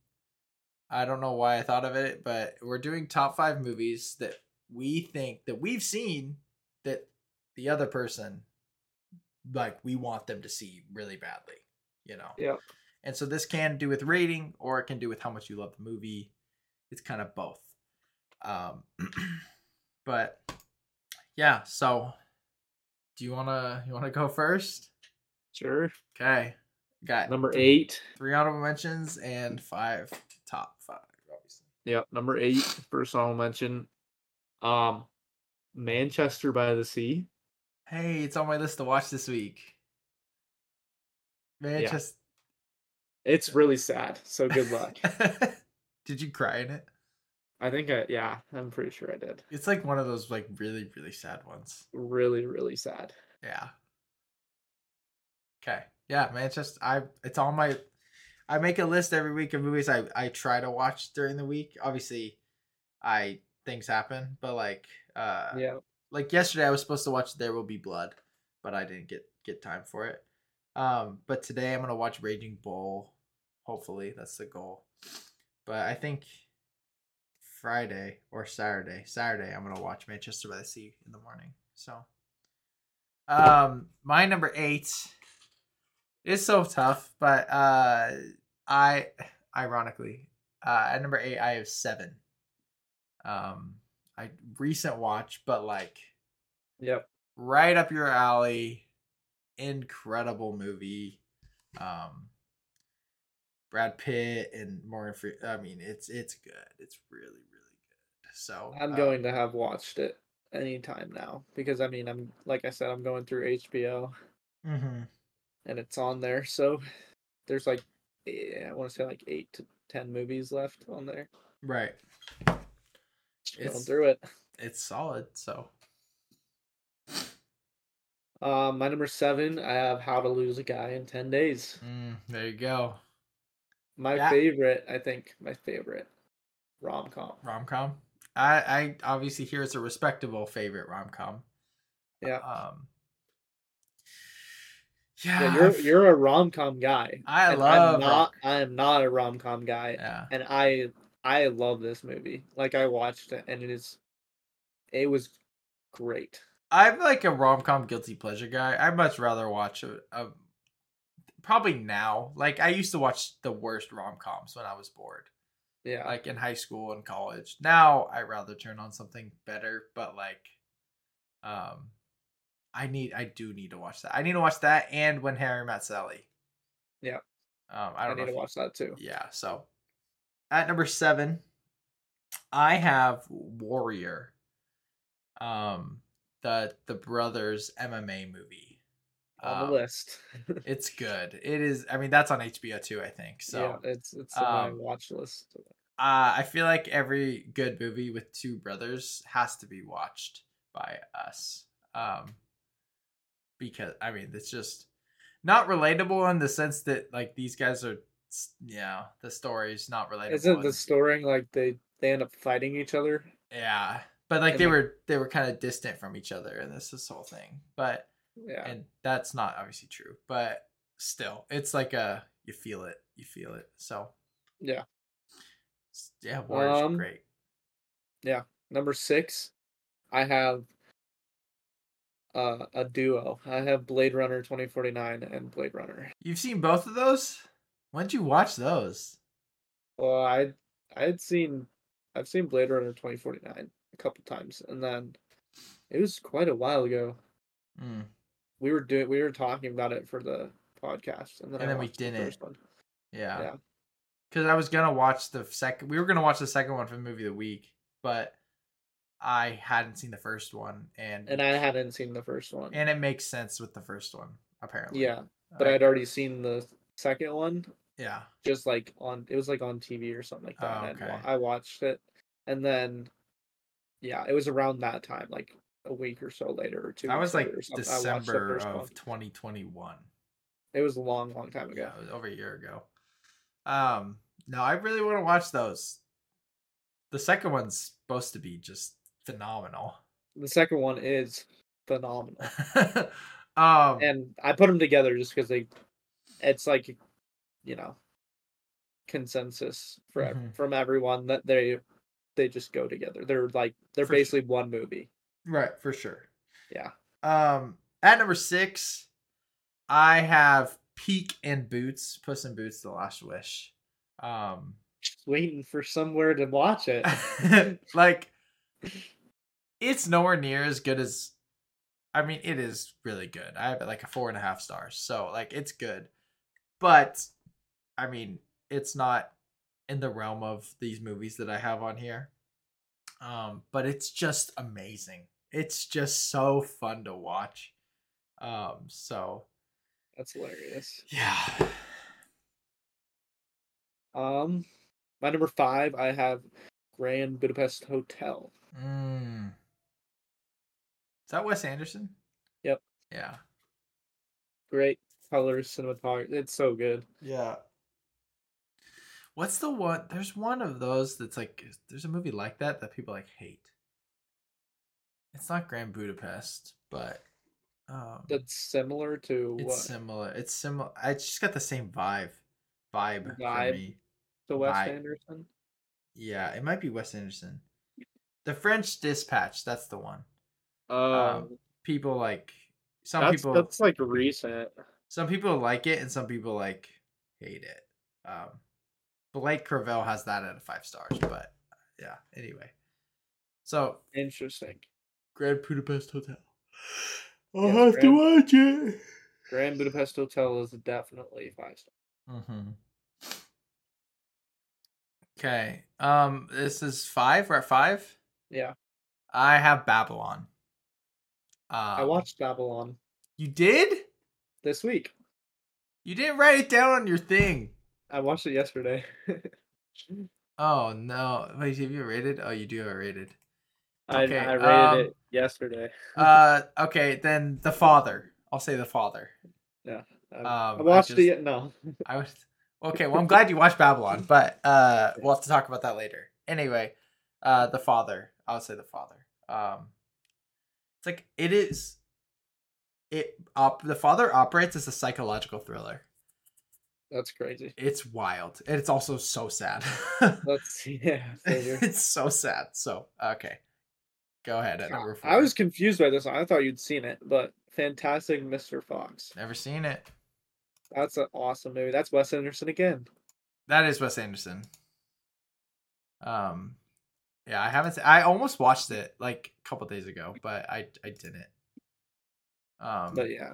I don't know why I thought of it, but we're doing top five movies that we think that we've seen that the other person like we want them to see really badly. You know. Yeah. And so this can do with rating or it can do with how much you love the movie. It's kind of both. Um but yeah, so do you want to you want to go first? Sure. Okay. Got Number eight. three honorable mentions and five top 5 obviously. Yep. Number eight. First honorable mention. Um, Manchester by the Sea. Hey, it's on my list to watch this week. Man, Yeah. just It's uh, really sad. So good luck. Did you cry in it? I think I yeah, I'm pretty sure I did. It's like one of those like really really sad ones. Really, really sad. Yeah. Okay. Yeah, Manchester. I it's on my. I make a list every week of movies I I try to watch during the week. Obviously, I things happen, but like uh Yeah. like yesterday I was supposed to watch There Will Be Blood, but I didn't get get time for it. Um, but today I'm gonna watch Raging Bull. Hopefully that's the goal. But I think Friday or Saturday, Saturday I'm gonna watch Manchester by the Sea in the morning. So, um, my number eight is so tough, but uh, I ironically uh at number eight I have seven. Um, I recent watch, but like Yep. right up your alley. Incredible movie. Um Brad Pitt and Morgan Freeman. I mean, it's it's good. It's really really good. So I'm uh, going to have watched it anytime now because I mean I'm like I said I'm going through HBO. mhm. and it's on there. So there's like, eh, I want to say like eight to ten movies left on there. Right. Just going through it. It's solid. So Um, my number seven, I have How to Lose a Guy in Ten Days. mm, there you go. My Yeah. favorite, I think, my favorite rom com. Rom com. I I obviously hear it's a respectable favorite rom com. Yeah. Um. Yeah. Yeah, you're you're a rom com guy. I love I'm not. I am not a rom com guy, Yeah. and I I love this movie. Like I watched it, and it is, it was great. I'm like a rom com guilty pleasure guy. I'd much rather watch a, a probably now. Like I used to watch the worst rom coms when I was bored, Yeah, like in high school and college. Now I'd rather turn on something better, but like, um, I need I do need to watch that. I need to watch that and When Harry Met Sally. Yeah. Um, I I, don't need know. to watch that too. Yeah. So at number seven, I have Warrior. Um, the the brothers MMA movie. On Um, the list. It's good. It is. I mean, that's on HBO too. I think so. yeah, it's it's on my um, watch list. Uh, I feel like every good movie with two brothers has to be watched by us. Um, because I mean, it's just not relatable in the sense that like these guys are, yeah, the story's not related. Isn't the story like they they end up fighting each other? Yeah, but like And they were they were kind of distant from each other and this this whole thing. But Yeah, and that's not obviously true. But still, it's like a you feel it, you feel it. So yeah. yeah, Warrior's Um, great. Yeah, number six, I have uh, a duo. I have Blade Runner twenty forty nine and Blade Runner. You've seen both of those? When'd you watch those? Well, I I had seen I've seen Blade Runner twenty forty nine a couple times, and then it was quite a while ago. Mm. We were doing we were talking about it for the podcast, and then And then we didn't. first one. Yeah. Yeah. Because I was gonna watch the second. We were gonna watch the second one for the movie of the week, but I hadn't seen the first one, and and I hadn't seen the first one. and it makes sense with the first one apparently. yeah, but I- I'd already seen the second one, yeah. just like on it was like on TV or something like that. Oh, and okay. I watched it, and then yeah, it was around that time, like a week or so later, or two. That was like later or something. I watched the December one. of 2021. It was a long, long time ago. Yeah, it was over a year ago. Um, no, I really want to watch those. The second one's supposed to be just phenomenal. The second one is phenomenal, um, and I put them together just because they, it's like, you know, consensus for Mhm. from everyone that they they just go together. They're like they're For sure. basically one movie. right for sure. Yeah. Um, at number six, I have Peak and Boots, Puss in Boots: The Last Wish. Um, Just waiting for somewhere to watch it. like it's nowhere near as good as I mean, it is really good. I have like a four and a half stars. So like it's good. But I mean, it's not in the realm of these movies that I have on here. Um, but it's just amazing. It's just so fun to watch. Um, so That's hilarious. yeah. Um, my number five, I have Grand Budapest Hotel. Mm. Is that Wes Anderson? Yep. Yeah. Great colors, cinematography. It's so good. Yeah. What's the one? There's one of those that's like there's a movie like that that people like hate. It's not Grand Budapest, but um, That's similar to it's what similar. It's similar. I just got the same vibe, vibe, Vibe? for me. to Wes Vibe. Anderson. Yeah, it might be Wes Anderson. The French Dispatch. That's the one. Um, People like some that's people. that's like recent. Some people like it and some people like hate it. Um, Blake Cravell has that at a five stars, but yeah. Anyway, so Interesting. Grand Budapest Hotel. I'll Yes, have to watch it. Grand Budapest Hotel is definitely five star. Mm-hmm. Okay. Um, this is five. We're at five. Yeah, I have Babylon. Um, I watched Babylon You did? this week. You didn't write it down on your thing. I watched it yesterday. Oh no! Wait, have you rated? Oh, you do have it rated. I, Okay, I rated um, it yesterday. Uh, okay, then the father. I'll say the father. I, um, I I watched just- it. No, I was okay. Well, I'm glad you watched Babylon, but uh, we'll have to talk about that later. Anyway, uh, the father. I'll say the father. Um, it's like it is. It op- the father operates as a psychological thriller. That's crazy. It's wild, and it's also so sad. Let's yeah. it's so sad. So okay, go ahead at number four. I was confused by this one. I thought you'd seen it, but Fantastic Mr. Fox. never seen it. That's an awesome movie. That's Wes Anderson again. That is Wes Anderson. Um, yeah, I haven't. I almost watched it like a couple days ago, but I I didn't. Um, But yeah,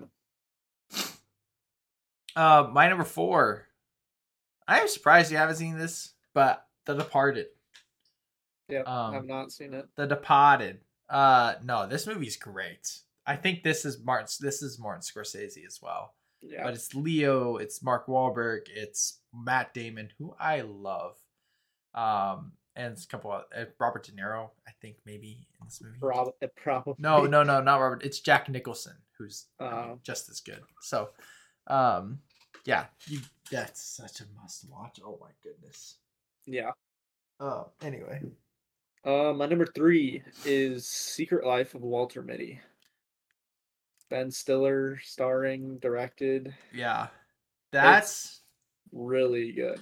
uh, my number four. I am surprised you haven't seen this, but The Departed. yeah, Um, I've not seen it. The Departed. Uh, no, this movie's great. I think this is Martin. This is Martin Scorsese as well. Yeah, But it's Leo, it's Mark Wahlberg, it's Matt Damon, who I love. Um, and it's a couple of uh, Robert De Niro, I think maybe in this movie. Prob- it probably. No, no, no, not Robert. It's Jack Nicholson, who's I mean, Oh. just as good. So, um, yeah, you that's such a must watch. Oh my goodness. Yeah. Oh, anyway, Uh, my number three is Secret Life of Walter Mitty. Ben Stiller starring, directed, yeah, that's really good.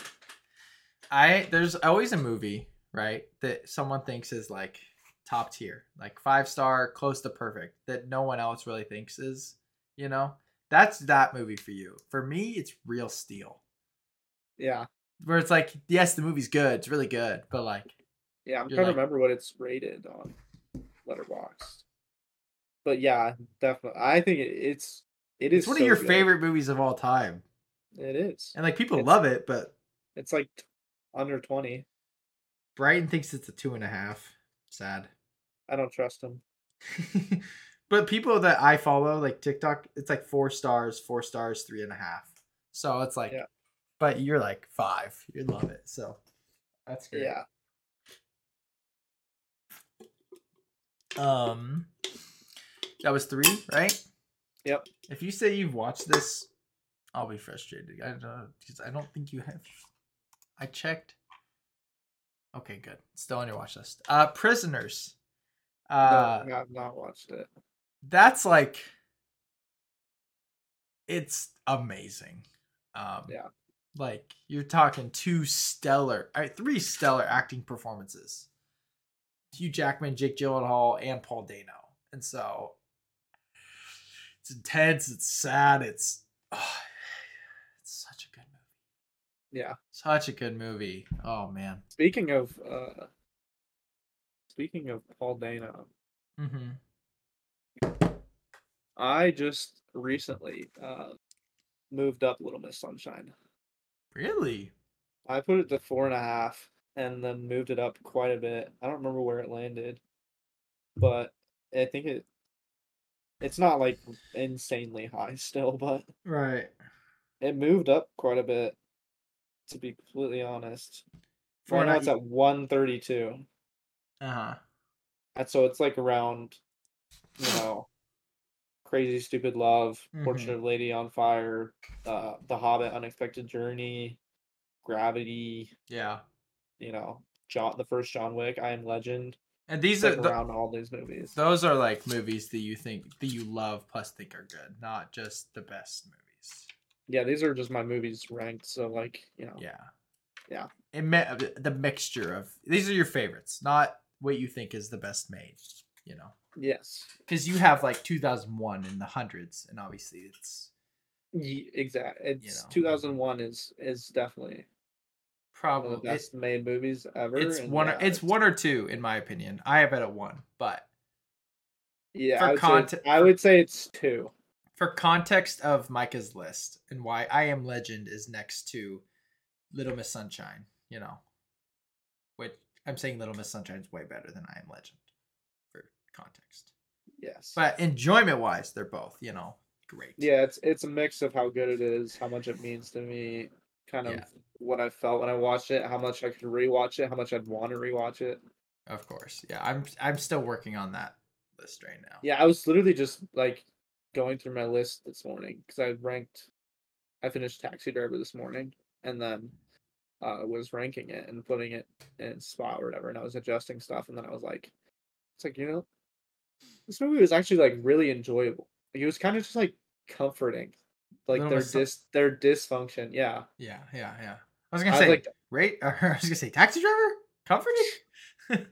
I. There's always a movie right that someone thinks is like top tier, like five star, close to perfect, that no one else really thinks is. You know, that's that movie for you. For me, it's Real Steel, Yeah, where it's like, yes, the movie's good, it's really good, but like, yeah. I'm trying like- to remember what it's rated on Letterboxd. But yeah, definitely. I think it, it's it is it's one so of your good. favorite movies of all time, It is. and like people It's- love it, but It's like under twenty. Brighton thinks it's a two and a half. Sad. I don't trust him. but people that I follow, like TikTok, it's like four stars, four stars, three and a half. So it's like, Yeah. but you're like five. You love it. So that's great. Yeah. Um, that was three, right? Yep. If you say you've watched this, I'll be frustrated. I don't because I don't think you have. I checked. Okay, good. Still on your watch list. Uh, Prisoners. Uh, no, I've not watched it. That's like it's amazing um Yeah. like you're talking two stellar three stellar acting performances hugh jackman jake gyllenhaal and paul dano and so it's intense it's sad it's oh, it's such a good movie Yeah. such a good movie oh man Speaking of uh speaking of Paul Dano, mm-hmm. I just recently uh moved up Little Miss Sunshine. really I put it to four and a half and then moved it up quite a bit. I don't remember where it landed, but I think it it's not like insanely high still, but right it moved up quite a bit to be completely honest. Four Right now it's at 132. uh-huh And so it's like around, you know, Crazy Stupid Love, Portrait Mhm. of Lady on Fire, uh, The Hobbit, Unexpected Journey, Gravity, yeah you know, John, the first John Wick, I Am Legend. and these are the, around all these movies. Those are like movies that you think that you love plus think are good, not just the best movies. Yeah, these are just my movies ranked. So like, you know, Yeah. Yeah. It the mixture of these are your favorites, not what you think is the best made, you know. Yes, Cuz you have like 2001 in the hundreds and obviously it's Ye- exact. It's know. 2001 is is definitely one of probably the best made movies ever. it's one yeah, or, it's one or two in my opinion. I have it at 1, but Yeah, for I would, say, it's- I would say it's two. for context of Micah's list and why I Am Legend is next to Little Miss Sunshine, you know, which I'm saying Little Miss Sunshine is way better than I Am Legend context. Yes. But enjoyment wise, they're both, you know, great. Yeah, it's it's a mix of how good it is, how much it means to me, kind of Yeah. what I felt when I watched it, how much I could rewatch it, how much I'd want to rewatch it. Of course. Yeah, I'm I'm still working on that list right now. Yeah, I was literally just like going through my list this morning because I ranked. I finished Taxi Driver this morning, and then uh, was ranking it and putting it in spot or whatever, and I was adjusting stuff, and then I was like, "It's like you know, this movie was actually like really enjoyable. Like, it was kind of just like comforting, like their dis their dysfunction. Yeah, Yeah, yeah, yeah. I was gonna was say like rate or I was gonna say taxi driver? Comforting?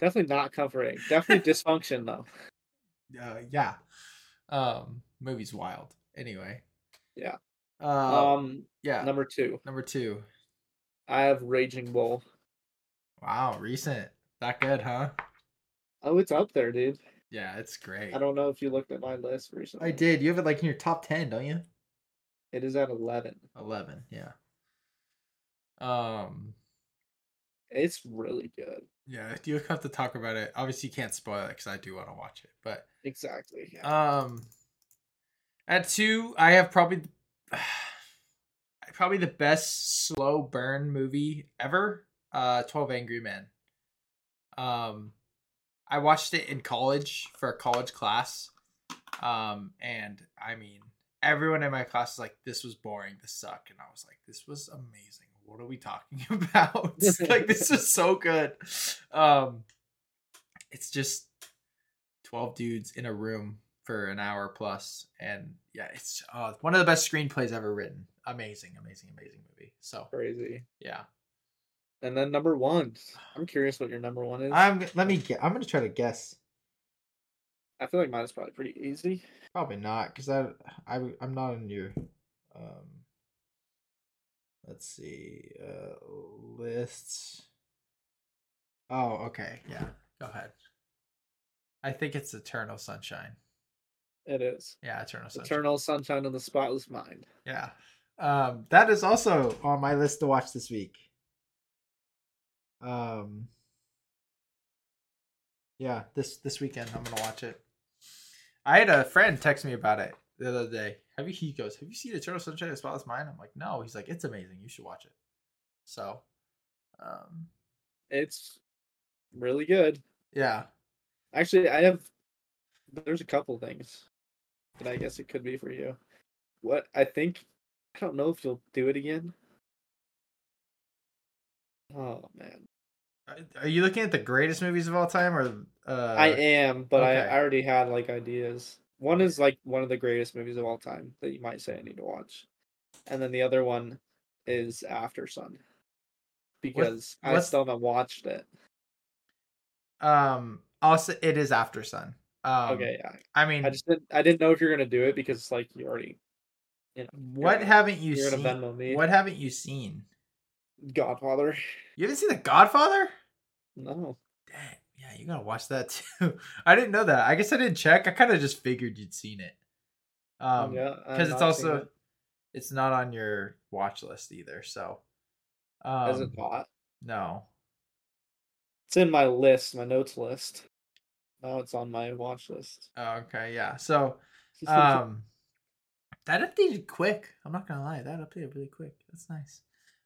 definitely not comforting. Definitely dysfunction though. Uh yeah. Um movie's wild. Anyway. Yeah. Uh, Um, yeah. number two, Number two. I have Raging Bull. Wow, recent. That good, huh? Oh, it's up there, dude. Yeah, it's great. I don't know if you looked at my list recently. I did. You have it like in your top ten, don't you? It is at eleven. Eleven, yeah. Um It's really good. yeah, you have to talk about it. Obviously you can't spoil it because I do want to watch it. But Exactly. Yeah. Um, at two, I have probably probably the best slow burn movie ever. Uh, Twelve Angry Men. Um, I watched it in college for a college class. Um, and I mean, everyone in my class was like, "This was boring. This sucked," and I was like, "This was amazing. What are we talking about? like, this is so good." Um, it's just 12 dudes in a room for an hour plus and yeah it's uh, one of the best screenplays ever written amazing amazing amazing movie so Crazy. yeah And then number one. I'm curious what your number one is. i'm let me get i'm gonna try to guess I feel like mine is probably pretty easy. probably not because I, I i'm not in your um let's see uh lists oh okay yeah go ahead i think it's eternal sunshine It is. yeah eternal sunshine Eternal Sunshine of the Spotless Mind. Yeah. Um, that is also on my list to watch this week. Um, yeah, this this weekend I'm gonna watch it. I had a friend text me about it the other day. Have you? He goes, "Have you seen Eternal Sunshine of the Spotless Mind?" I'm like, "No." He's like, "It's amazing. You should watch it." So, um, It's really good. yeah. Actually, I have. There's a couple things that I guess it could be for you. What I think, I don't know if you'll do it again. Oh man, Are you looking at the greatest movies of all time, or uh, I am, but I, okay. I already had like ideas. One is like one of the greatest movies of all time that you might say I need to watch, and then the other one is After Sun, because I still haven't watched it. Um, also, it is After Sun. Um, okay, yeah, I mean, I just didn't. I didn't know if you're gonna do it because it's like you already, you know, what haven't you seen? What haven't you seen? Godfather. You haven't seen The Godfather? No, Dang, yeah, you gotta watch that too. I didn't know that. I guess I didn't check. I kind of just figured you'd seen it. Um, yeah, because it's also it. it's not on your watch list either. So, um, Is it not? no. It's in my list, my notes list. Now it's on my watch list. Oh, okay, yeah. So, um, that updated quick. I'm not gonna lie, that updated really quick. That's nice.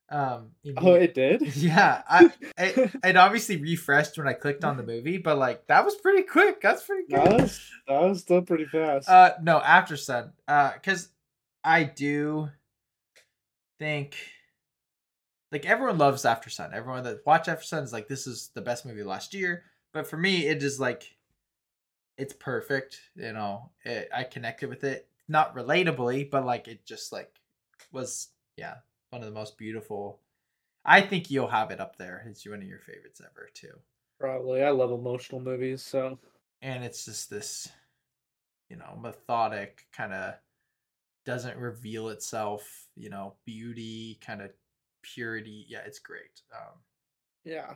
Um, oh, it did. yeah, I it, it obviously refreshed when I clicked on the movie, but like that was pretty quick. That's pretty good. that was that was still pretty fast. Uh, no, After Sun. Uh, because I do think like everyone loves After Sun. Everyone that watch After Sun is like, this is the best movie last year. But for me, it is like, it's perfect. You know, it, I connected with it, not relatably, but like it just like was yeah one of the most beautiful. I think you'll have it up there. It's one of your favorites ever too Probably. I love emotional movies, so and it's just this you know methodic kind of doesn't reveal itself you know beauty kind of purity yeah it's great um yeah.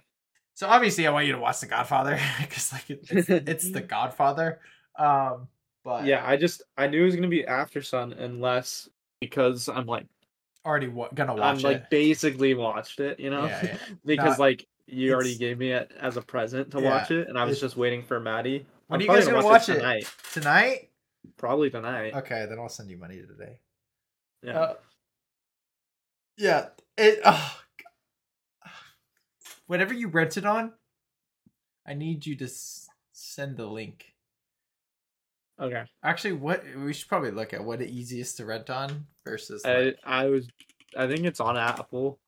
so obviously i want you to watch the godfather because like it, it's, it's the godfather um but Yeah, I just I knew it was gonna be After Sun unless because I'm like already wa- gonna watch it. I'm watch like basically watched it, you know? Yeah, yeah. because Not- like you already gave me it as a present to Yeah, watch it, and I was just waiting for Maddie. When I'm are you guys gonna watch it? tonight. tonight Probably tonight. Okay, then I'll send you money today. yeah. Uh, yeah. It. Oh, Whatever you rent it on, I need you to s- send the link. Okay. Actually, what we should probably look at what the easiest to rent on versus. I Like, I was I think it's on Apple,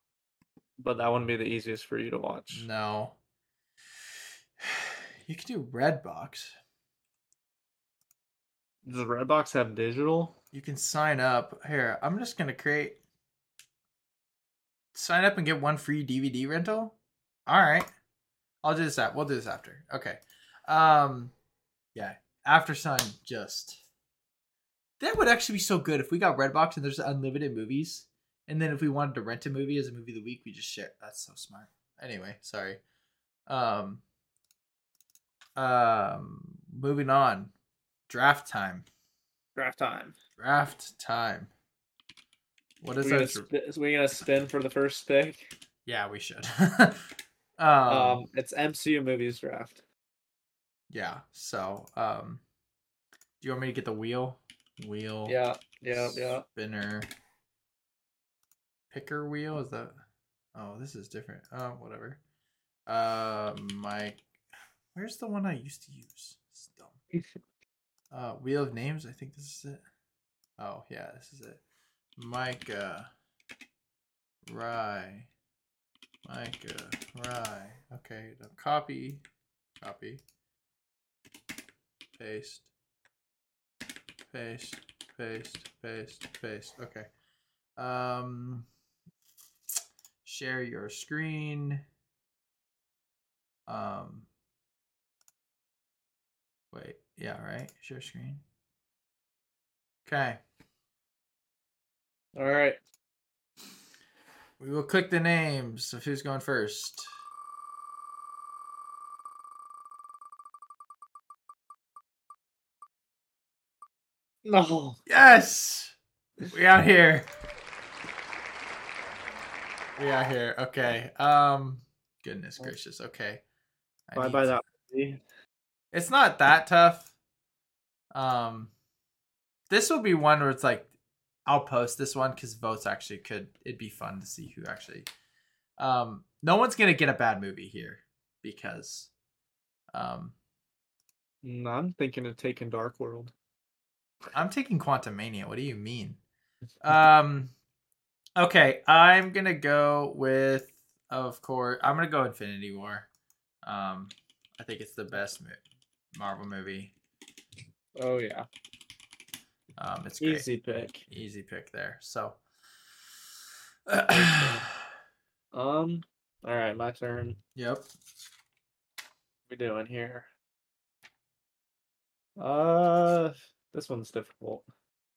but that wouldn't be the easiest for you to watch. no. You can do Redbox. Does Redbox have digital? You can sign up. Here, I'm just gonna create. Sign up and get one free DVD rental. All right, I'll do this. At we'll do this after. Okay. Um, yeah. After Sun, just that would actually be so good if we got Redbox and there's unlimited movies, and then if we wanted to rent a movie as a movie of the week, we just share. That's so smart. Anyway, sorry. Um. Um. Moving on. Draft time. Draft time. Draft time. What is we gonna, sp- is we gonna spin for the first pick? yeah, we should. um, Um, it's MCU movies draft. Yeah. So, um, do you want me to get the wheel? Wheel. Yeah, yeah, yeah. Spinner. Picker wheel is that? Oh, this is different. Oh, whatever. Uh, my. Where's the one I used to use? It's dumb. Uh, wheel of names. I think this is it. Oh yeah, this is it. Micah. Rye. Micah. Rye. Okay, now copy. Copy. Paste. Paste. Paste. Paste. Paste. Okay. Um. Share your screen. Um. Wait. Yeah. Right. Share screen. Okay. All right. We will click the names of who's going first. No. Yes! We out here. We out here. Okay. Um goodness gracious. Okay. I Bye bye to- that. It's not that tough. Um this will be one where it's like I'll post this one cuz votes actually could it'd be fun to see who actually um no one's going to get a bad movie here because um Mm, I'm thinking of taking Dark World. I'm taking Quantumania. What do you mean? Um, okay, I'm gonna go with, of course, I'm gonna go Infinity War. Um, I think it's the best mo- Marvel movie. Oh yeah. Um, it's great. Easy pick. easy pick there. So, Um. All right, my turn. yep. What we doing here? Uh, this one's difficult.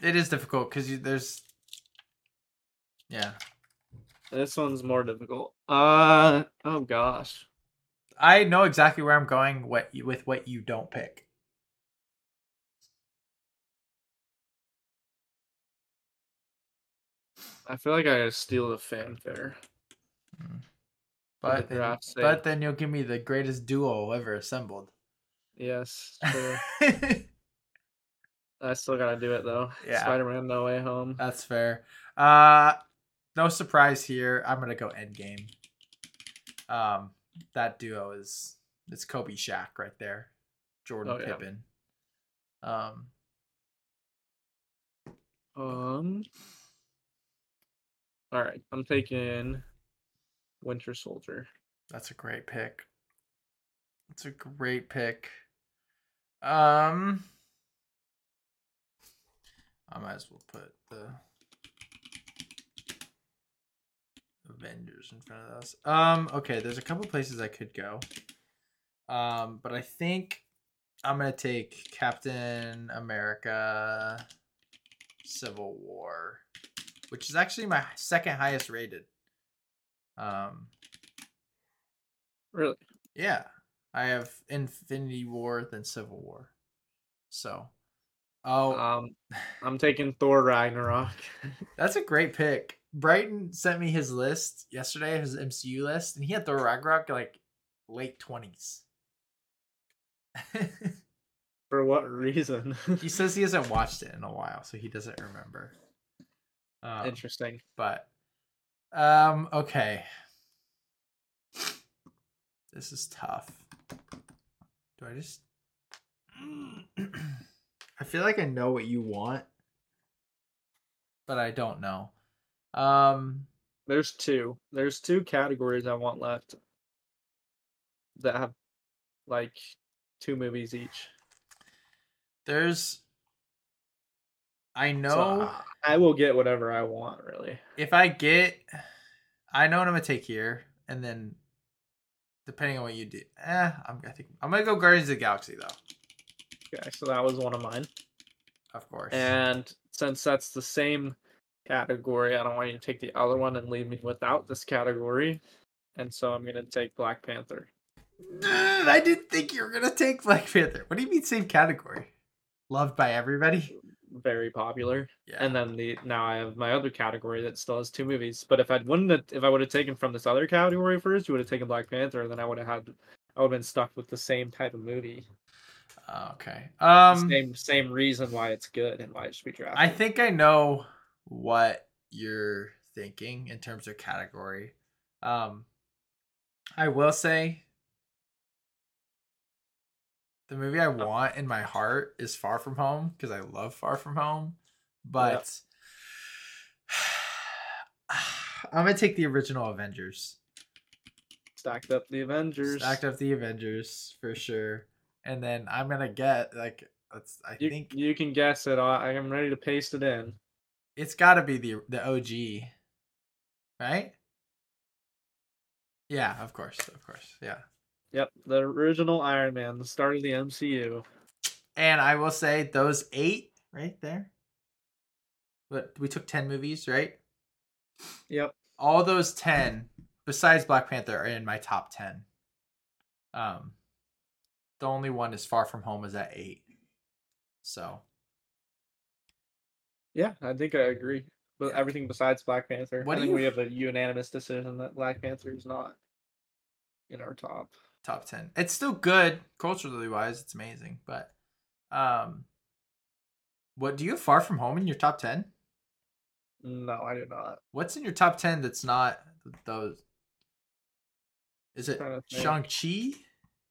It is difficult because there's, yeah. This one's more difficult. Uh, oh gosh. I know exactly where I'm going. What you, with what you don't pick. I feel like I steal the fanfare. But the then, but then you'll give me the greatest duo ever assembled. Yes. I still gotta do it though. Yeah. Spider-Man: No Way Home. That's fair. Uh no surprise here. I'm gonna go Endgame. Um, that duo is it's Kobe Shaq right there, Jordan Oh, yeah. Pippen. Um, Um. All right, I'm taking Winter Soldier. that's a great pick. That's a great pick. Um, I might as well put the Avengers in front of us. Um, okay, there's a couple places I could go. Um, but I think I'm gonna take Captain America Civil War, which is actually my second highest rated. Um, Really? yeah, I have Infinity War then Civil War. So, oh, Um, I'm taking Thor Ragnarok. That's a great pick. Brighton sent me his list yesterday, his MCU list, and he had Thor Ragnarok like late twenties. For what reason? He says he hasn't watched it in a while, so he doesn't remember. Um, Interesting. but um, okay. This is tough. Do I just? I feel like I know what you want, but I don't know. Um, There's two. There's two categories I want left that have like two movies each. there's. I know. So, I will get whatever I want, really. if I get, I know what I'm gonna take here, and then depending on what you do, eh, I'm I think I'm gonna go Guardians of the Galaxy though, Okay, so that was one of mine. of course. And since that's the same category, I don't want you to take the other one and leave me without this category. And so I'm gonna take Black Panther. I didn't think you were gonna take Black Panther. What do you mean same category? Loved by everybody. Very popular. Yeah. And then the now I have my other category that still has two movies. But if I wouldn't have, if I would have taken from this other category first, you would have taken Black Panther, and then I would have had I would have been stuck with the same type of movie. Oh, okay. Um, same same reason why it's good and why it should be drafted. I think I know what you're thinking in terms of category. Um, I will say the movie I want in my heart is Far From Home because I love Far From Home, but I'm gonna take the original Avengers. stacked up the Avengers. Stacked up the Avengers for sure, and then I'm gonna get like let's. I You, think you can guess it. I am ready to paste it in. it's got to be the the OG, right? Yeah, of course, of course, yeah. Yep, the original Iron Man, the start of the MCU. And I will say those eight right there. But we took ten movies, right? Yep. All those ten, besides Black Panther, are in my top ten. Um, the only one is Far From Home is at eight. So Yeah, I think I agree. But Yeah. everything besides Black Panther. What I do think you- we have a unanimous decision that Black Panther is not in our top. top ten. It's still good culturally wise. It's amazing, but um, what do you have Far From Home in your top ten? No, I do not. What's in your top ten that's not those? Is it Trying to think. Shang Chi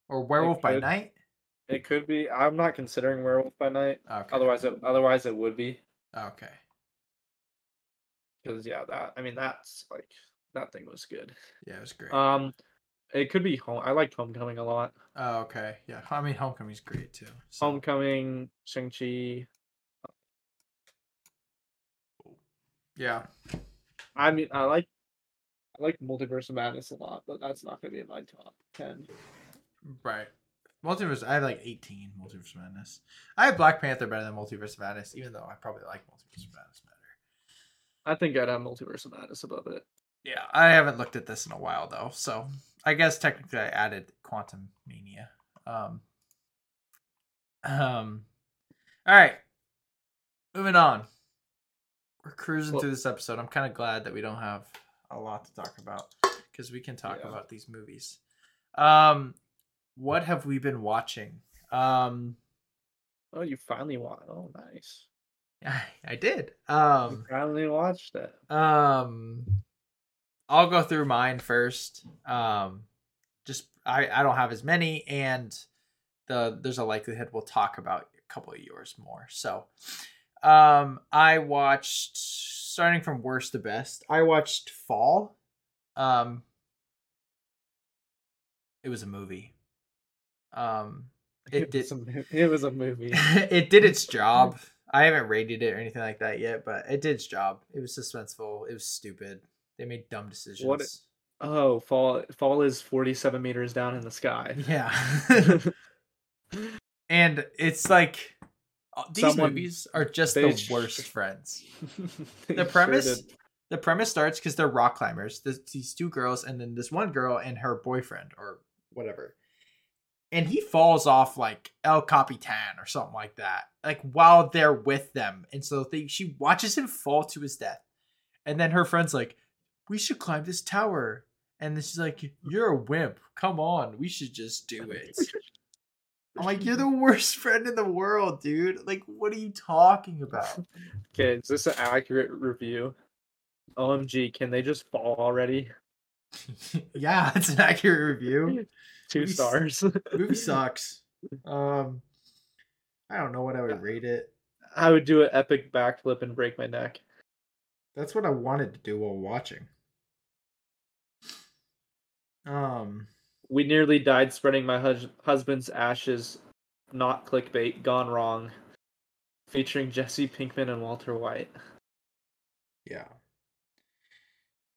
or Werewolf by. Night? It could be. I'm not considering Werewolf by Night. Okay. Otherwise, it otherwise it would be. Okay. Because yeah, that I mean that's like that thing was good. Yeah, it was great. Um, it could be home. I liked Homecoming a lot. oh, okay. Yeah. I mean, Homecoming's great too. so- Homecoming, Shang Chi. Yeah. I mean, I like I like Multiverse of Madness a lot, but that's not gonna be in my top ten. Right. Multiverse. I have like 18 Multiverse Madness. I have Black Panther better than Multiverse Madness, even though I probably like Multiverse Madness better. I think I'd have Multiverse Madness above it. Yeah, I haven't looked at this in a while though, so I guess technically I added Quantum Mania. Um. Um. All right. Moving on. We're cruising Well- through this episode. I'm kind of glad that we don't have a lot to talk about because we can talk Yeah. about these movies. Um, what have we been watching? Um, Oh, you finally watched. Oh, nice. I, I did. You Um, finally watched it. Um, I'll go through mine first. Um, just I I don't have as many, and the there's a likelihood we'll talk about a couple of yours more. So, um, I watched starting from worst to best. I watched Fall. Um, it was a movie. Um, it did was a, mo- it was a movie. it did its job. I haven't rated it or anything like that yet, but it did its job. It was suspenseful. It was stupid. They made dumb decisions. What Oh, fall fall is forty seven meters down in the sky. Yeah. and it's like uh, these Someone- movies are just the sh- worst friends. The premise did. the premise starts because they're rock climbers. There's these two girls and then this one girl and her boyfriend or whatever. And he falls off like El Capitan or something like that, like while they're with them. And so they, she watches him fall to his death. And then her friend's like, We should climb this tower. And then she's like, You're a wimp. Come on. We should just do it. I'm like, you're the worst friend in the world, dude. Like, what are you talking about? Okay, is this an accurate review? OMG, can they just fall already? yeah, it's an accurate review. Two Movie stars. Movie sucks. Um, I don't know what I would rate it. I would do an epic backflip and break my neck. That's what I wanted to do while watching. Um, We nearly died spreading my hus- husband's ashes. Not clickbait, gone wrong. Featuring Jesse Pinkman and Walter White. yeah.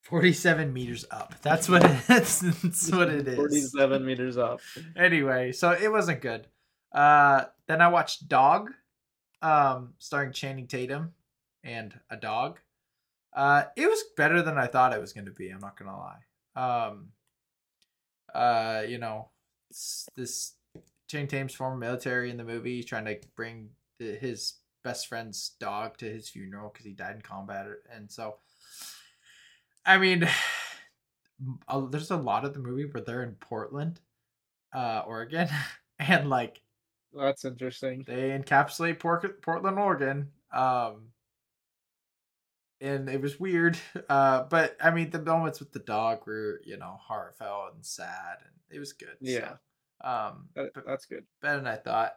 47 meters up. That's what it, that's, that's what it is. 47 meters up. Anyway, so it wasn't good. Uh then I watched Dog, um, starring Channing Tatum and a dog. Uh it was better than I thought it was gonna be, I'm not gonna lie. Um uh, you know, this Channing Tatum's former military in the movie, he's trying to bring the, his best friend's dog to his funeral because he died in combat, and so I mean, there's a lot of the movie where they're in Portland, uh, Oregon, and like That's interesting. they encapsulate Port- Portland, Oregon. Um, and it was weird. Uh, but I mean, the moments with the dog were, you know, heartfelt and sad, and it was good. Yeah. So, um, That, that's good. better than I thought.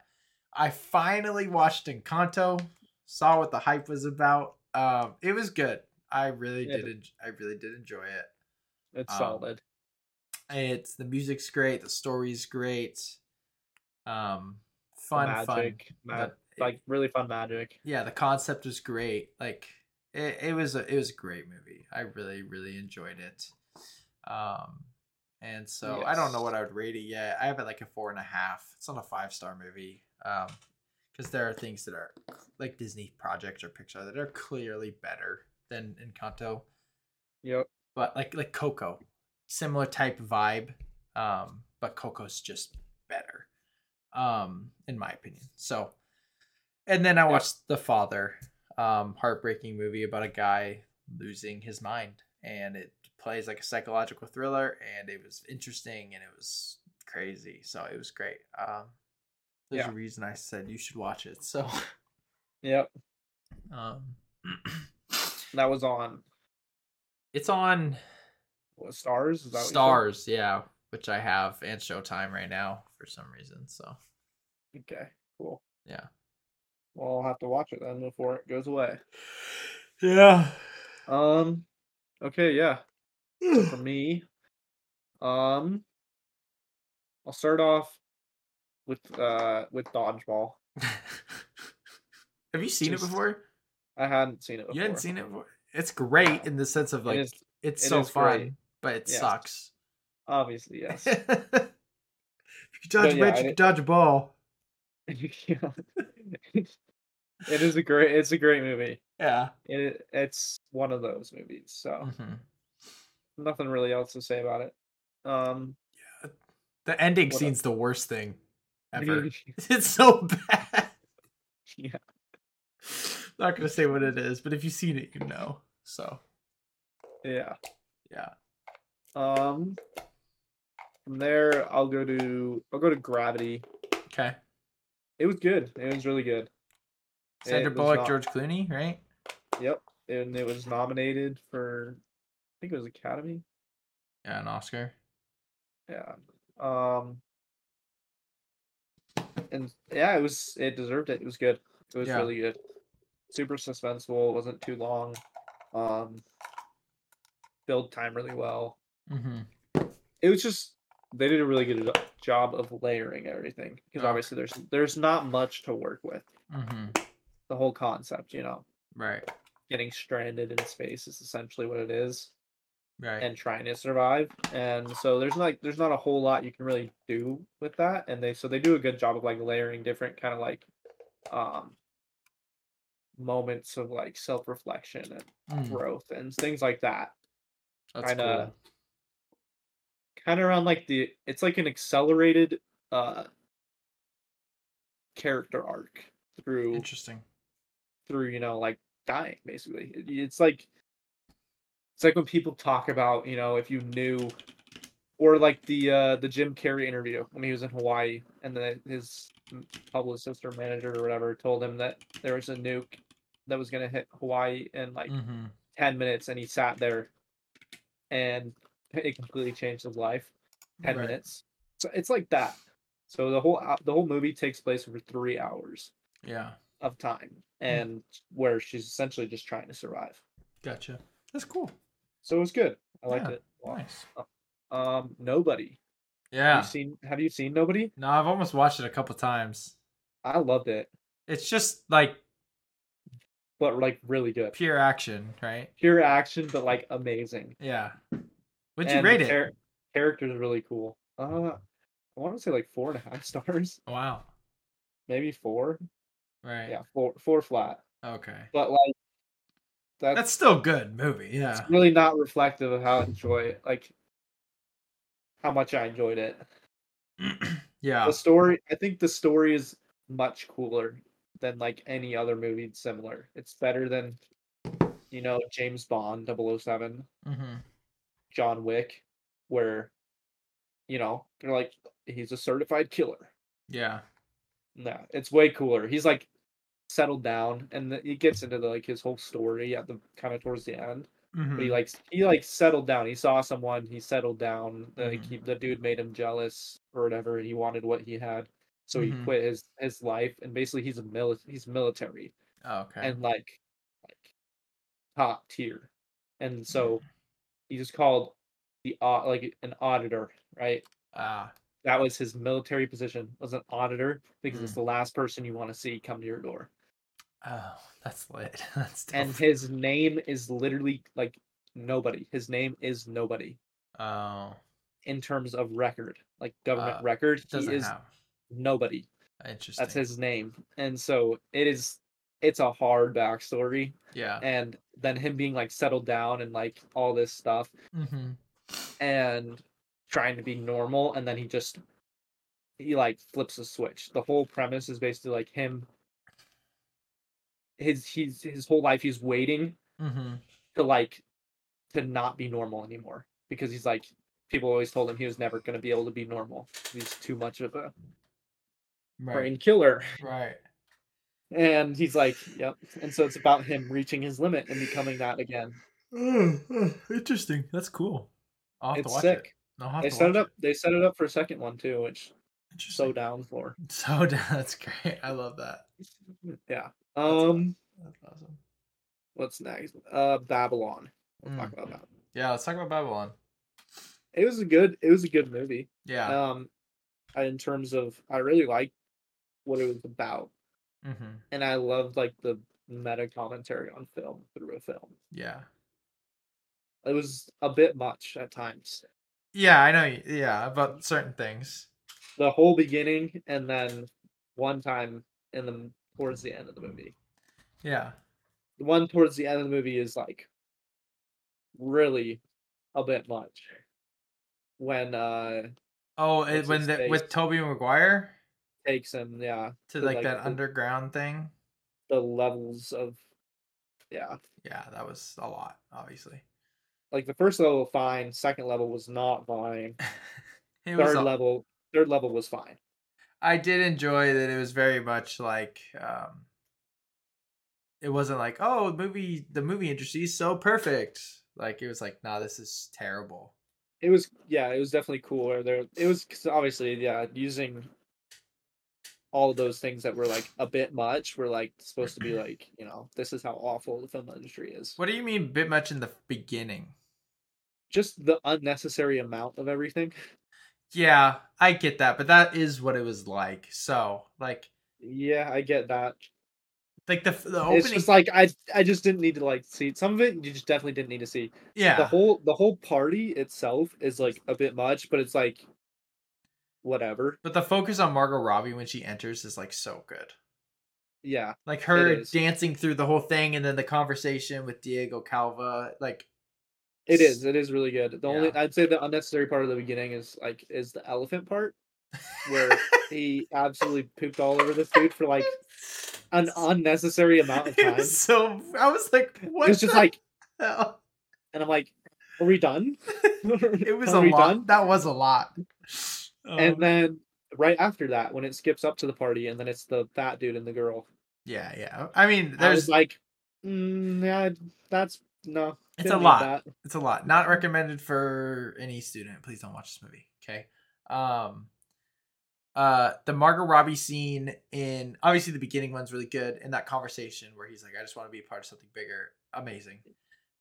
I finally watched Encanto, saw what the hype was about. Um, it was good. I really Yeah. did. En- I really did enjoy it. It's Um, solid. It's the music's great. The story's great. Um, The fun, fun. magic, ma- The- like really fun magic. yeah, the concept was great. Like it, it was a it was a great movie. I really really enjoyed it. Um, and so I don't know what I would rate it yet. I have it like a four and a half. It's not a five star movie. Um, because there are things that are like Disney projects or Pixar that are clearly better than Encanto. Yep. But like like Coco, similar type vibe. Um, but Coco's just better. Um, in my opinion. So and then I watched The Father, um, heartbreaking movie about a guy losing his mind, and it plays like a psychological thriller, and it was interesting and it was crazy, so it was great. Um, there's Yeah. a reason I said you should watch it. So, Yep. um, That was on it's on what, Starz. Is that what? Starz, yeah, which I have, and Showtime right now for some reason. So, Okay. Cool. yeah, Well, I'll have to watch it then before it goes away. yeah. Um. Okay. Yeah. So for me, um, I'll start off with uh with dodgeball. have you seen Just- it before? I hadn't seen it before. You hadn't seen it before. It's great in the sense of like is- it's it so fun, great. but it Yes. sucks. Obviously, yes. if you dodge a yeah, you can dodge a ball. It is a great. It's a great movie. Yeah. It it's one of those movies. So Mhm. nothing really else to say about it. Um. The ending scene's the worst thing ever. it's so bad. yeah. Not gonna say what it is, but if you've seen it, you know. So Yeah. yeah. Um. From there, I'll go to I'll go to Gravity. Okay. It was good. It was really good. Sandra Bullock, not- George Clooney, right? Yep, and it was nominated for, I think it was Academy. Yeah, an Oscar. Yeah. Um. And yeah, it was. It deserved it. It was good. It was Yeah. really good. Super suspenseful. It wasn't too long. Um. Build time really well. Mm-hmm. It was just they did a really good job of layering everything because obviously there's there's not much to work with. Mm-hmm. The whole concept, you know, Right. getting stranded in space is essentially what it is. Right. and trying to survive. And so there's like there's not a whole lot you can really do with that. And they so they do a good job of like layering different kind of like um moments of like self reflection and Mm, growth and things like that. that's kinda- cool. Kind of around like the it's like an accelerated uh character arc through Interesting. through you know like dying basically It- it's like it's like when people talk about you know if you knew or like the uh the Jim Carrey interview when he was in Hawaii and the his publicist or manager or whatever told him that there was a nuke that was gonna hit Hawaii in like Mm-hmm. 10 minutes and he sat there and it completely changed his life 10 Right. minutes so it's like that so the whole the whole movie takes place over three hours Yeah. of time and where she's essentially just trying to survive Gotcha. That's cool. so it was good i liked Yeah, it lot. Nice. um nobody Yeah. have you seen have you seen nobody No, I've almost watched it a couple times. i loved it It's just like but like really good pure action, right? pure action but like amazing Yeah. Would you And rate it? char- characters are really cool uh i want to say like four and a half stars Wow. maybe four Right. yeah four four flat Okay. but like that's, That's still a good movie. Yeah. it's really not reflective of how I enjoy it like how much i enjoyed it yeah. the story i think the story is much cooler than like any other movie similar it's better than you know james bond 007 Mm-hmm. john wick where you know they're like he's a certified killer Yeah. no it's way cooler he's like settled down and the, he gets into the, like his whole story at the kind of towards the end Mm-hmm. but he like he like settled down he saw someone he settled down like Mhm. he, the dude made him jealous or whatever he wanted what he had so Mhm. he quit his his life and basically he's a mili- he's military Oh, okay. and like like top tier and so he just called the like an auditor right Ah. that was his military position was an auditor because Mm. it's the last person you want to see come to your door oh, that's lit. That's and his name is literally like nobody his name is nobody Oh, in terms of record like government Uh, record he is have. Nobody Interesting. that's his name and so it is it's a hard backstory Yeah. and then him being like settled down and like all this stuff Mm-hmm. and trying to be normal and then he just he like flips a switch the whole premise is basically like him his he's his whole life he's waiting Mm-hmm. to like to not be normal anymore because he's like people always told him he was never going to be able to be normal he's too much of a Right. brain killer Right. and he's like yep and so it's about him reaching his limit and becoming that again interesting. That's cool. I'll have it's to watch sick it. They set it up they set it up for a second one too which so down for So down. that's great. I love that. yeah That's aw- um That's awesome. what's next uh babylon we'll talk Mm. about that Yeah, let's talk about Babylon. it was a good it was a good movie Yeah. um in terms of i really liked what it was about mm-hmm. and i loved like the meta commentary on film through a film Yeah. it was a bit much at times Yeah, I know. Yeah, about certain things. the whole beginning and then one time in the towards the end of the movie Yeah. the one towards the end of the movie is like really a bit much when uh Oh, it, when the, with? Tobey Maguire takes him yeah to To, like, like, that the- underground thing. the levels of yeah Yeah, that was a lot, obviously. like the first level fine second level was not fine It was third a- level third level was fine I did enjoy that it was very much like um it wasn't like, oh, the movie the movie industry is so perfect. Like it was like, nah, this is terrible. it was yeah it was definitely cooler there it was 'cause obviously yeah using all of those things that were like a bit much were like supposed to be like you know this is how awful the film industry is What do you mean bit much in the beginning? just the unnecessary amount of everything Yeah, I get that, but that is what it was like. So, like yeah i get that like the the opening... it's just like i i just didn't need to like see some of it you just definitely didn't need to see yeah. the whole the whole party itself is like a bit much but it's like whatever but the focus on Margot Robbie when she enters is like so good. yeah Like her dancing through the whole thing and then the conversation with Diego Calva, like It is. It is really good. The only I'd say the unnecessary part of the beginning is like is the elephant part where he absolutely pooped all over this dude for like an unnecessary amount of time. so I was like, what? It was just like, hell? and I'm like, Are we done? it was Are a we lot. done? That was a lot. And Um, then right after that, when it skips up to the party, and then it's the fat dude and the girl. yeah, yeah. I mean, I there's was like, mm, yeah, that's no. It's a lot. it's a lot. Not recommended for any student. Please don't watch this movie. Okay. Um uh the Margot Robbie scene in obviously the beginning one's really good in that conversation where he's like, I just want to be a part of something bigger. Amazing.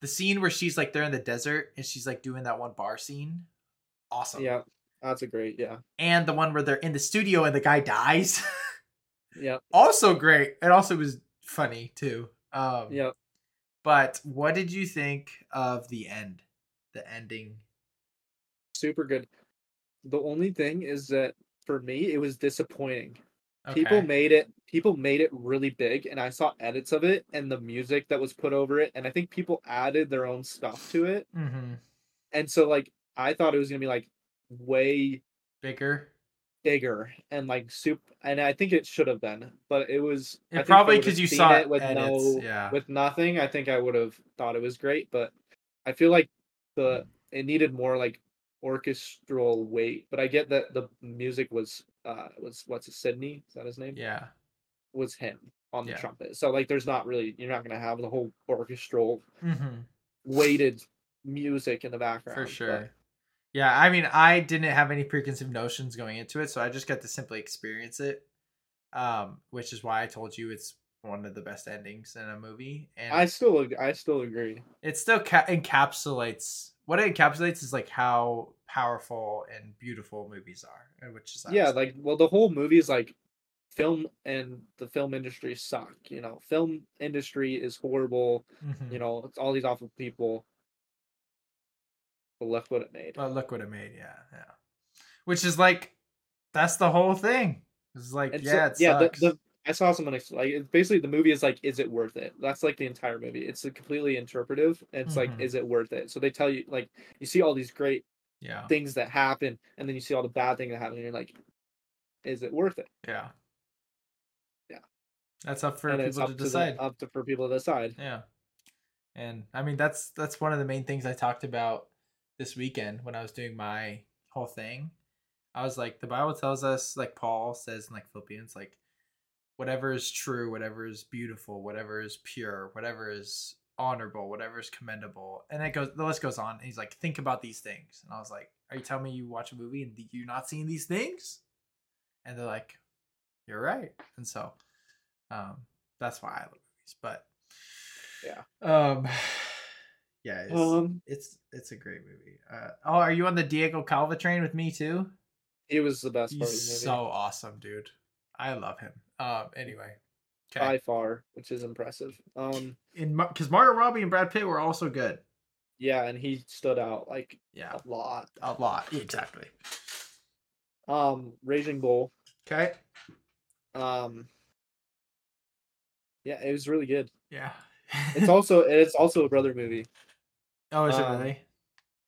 The scene where she's like they're in the desert and she's like doing that one bar scene. Awesome. Yeah, that's a great. Yeah, And the one where they're in the studio and the guy dies. yeah, also great. It also was funny too. Um yeah. but what did you think of the end? The ending. Super good. The only thing is that for me, it was disappointing. People made it. People made it really big, and I saw edits of it and the music that was put over it, and I think people added their own stuff to it, Mm-hmm. and so like I thought it was gonna be like way Bigger. bigger and like soup and I think it should have been, but it was It I think if I probably would've 'cause you saw it with edits, no yeah. with nothing, I think I would have thought it was great, but I feel like the it needed more like orchestral weight. But I get that the music was uh was what's it, Sidney? Is that his name? Yeah. Was him on the Yeah. trumpet. So like there's not really you're not gonna have the whole orchestral Mm-hmm. weighted music in the background. For sure. Yeah, I mean, I didn't have any preconceived notions going into it, so I just got to simply experience it. Um, which is why I told you it's one of the best endings in a movie, and I still I still agree. it still ca- encapsulates what it encapsulates is like how powerful and beautiful movies are, and which is yeah like well the whole movie is like film and the film industry suck you know film industry is horrible Mhm. you know it's all these awful people but look what it made But look what it made, yeah, yeah. Which is like, that's the whole thing. It's like, yeah, it yeah the, the i saw someone like basically the movie is like is it worth it that's like the entire movie it's completely interpretive it's like Mhm. is it worth it so they tell you like you see all these great yeah, things that happen and then you see all the bad things that happen and you're like is it worth it yeah, Yeah. That's up for and people up to to decide. the, up to for people to decide Yeah. And I mean that's that's one of the main things I talked about this weekend when I was doing my whole thing. I was like the Bible tells us like Paul says in like Philippians like whatever is true, whatever is beautiful, whatever is pure, whatever is honorable, whatever is commendable. And it goes the list goes on. And he's like think about these things. And I was like, are you telling me you watch a movie and you're not seeing these things? And they're like, you're right. And so um that's why I love movies. But Yeah. um, yeah, it's, um it's it's a great movie. Uh, oh, are you on the Diego Calva train with me too? He was the best part of the He's movie so awesome, dude. I love him. Um, anyway, by far, which is impressive. Um, in because Margot Robbie and Brad Pitt were also good. yeah, and he stood out like Yeah, a lot. a lot. Exactly. Um, Raging Bull. Okay. Um, yeah, it was really good. Yeah. It's also it's also a brother movie. Oh, is it um, really?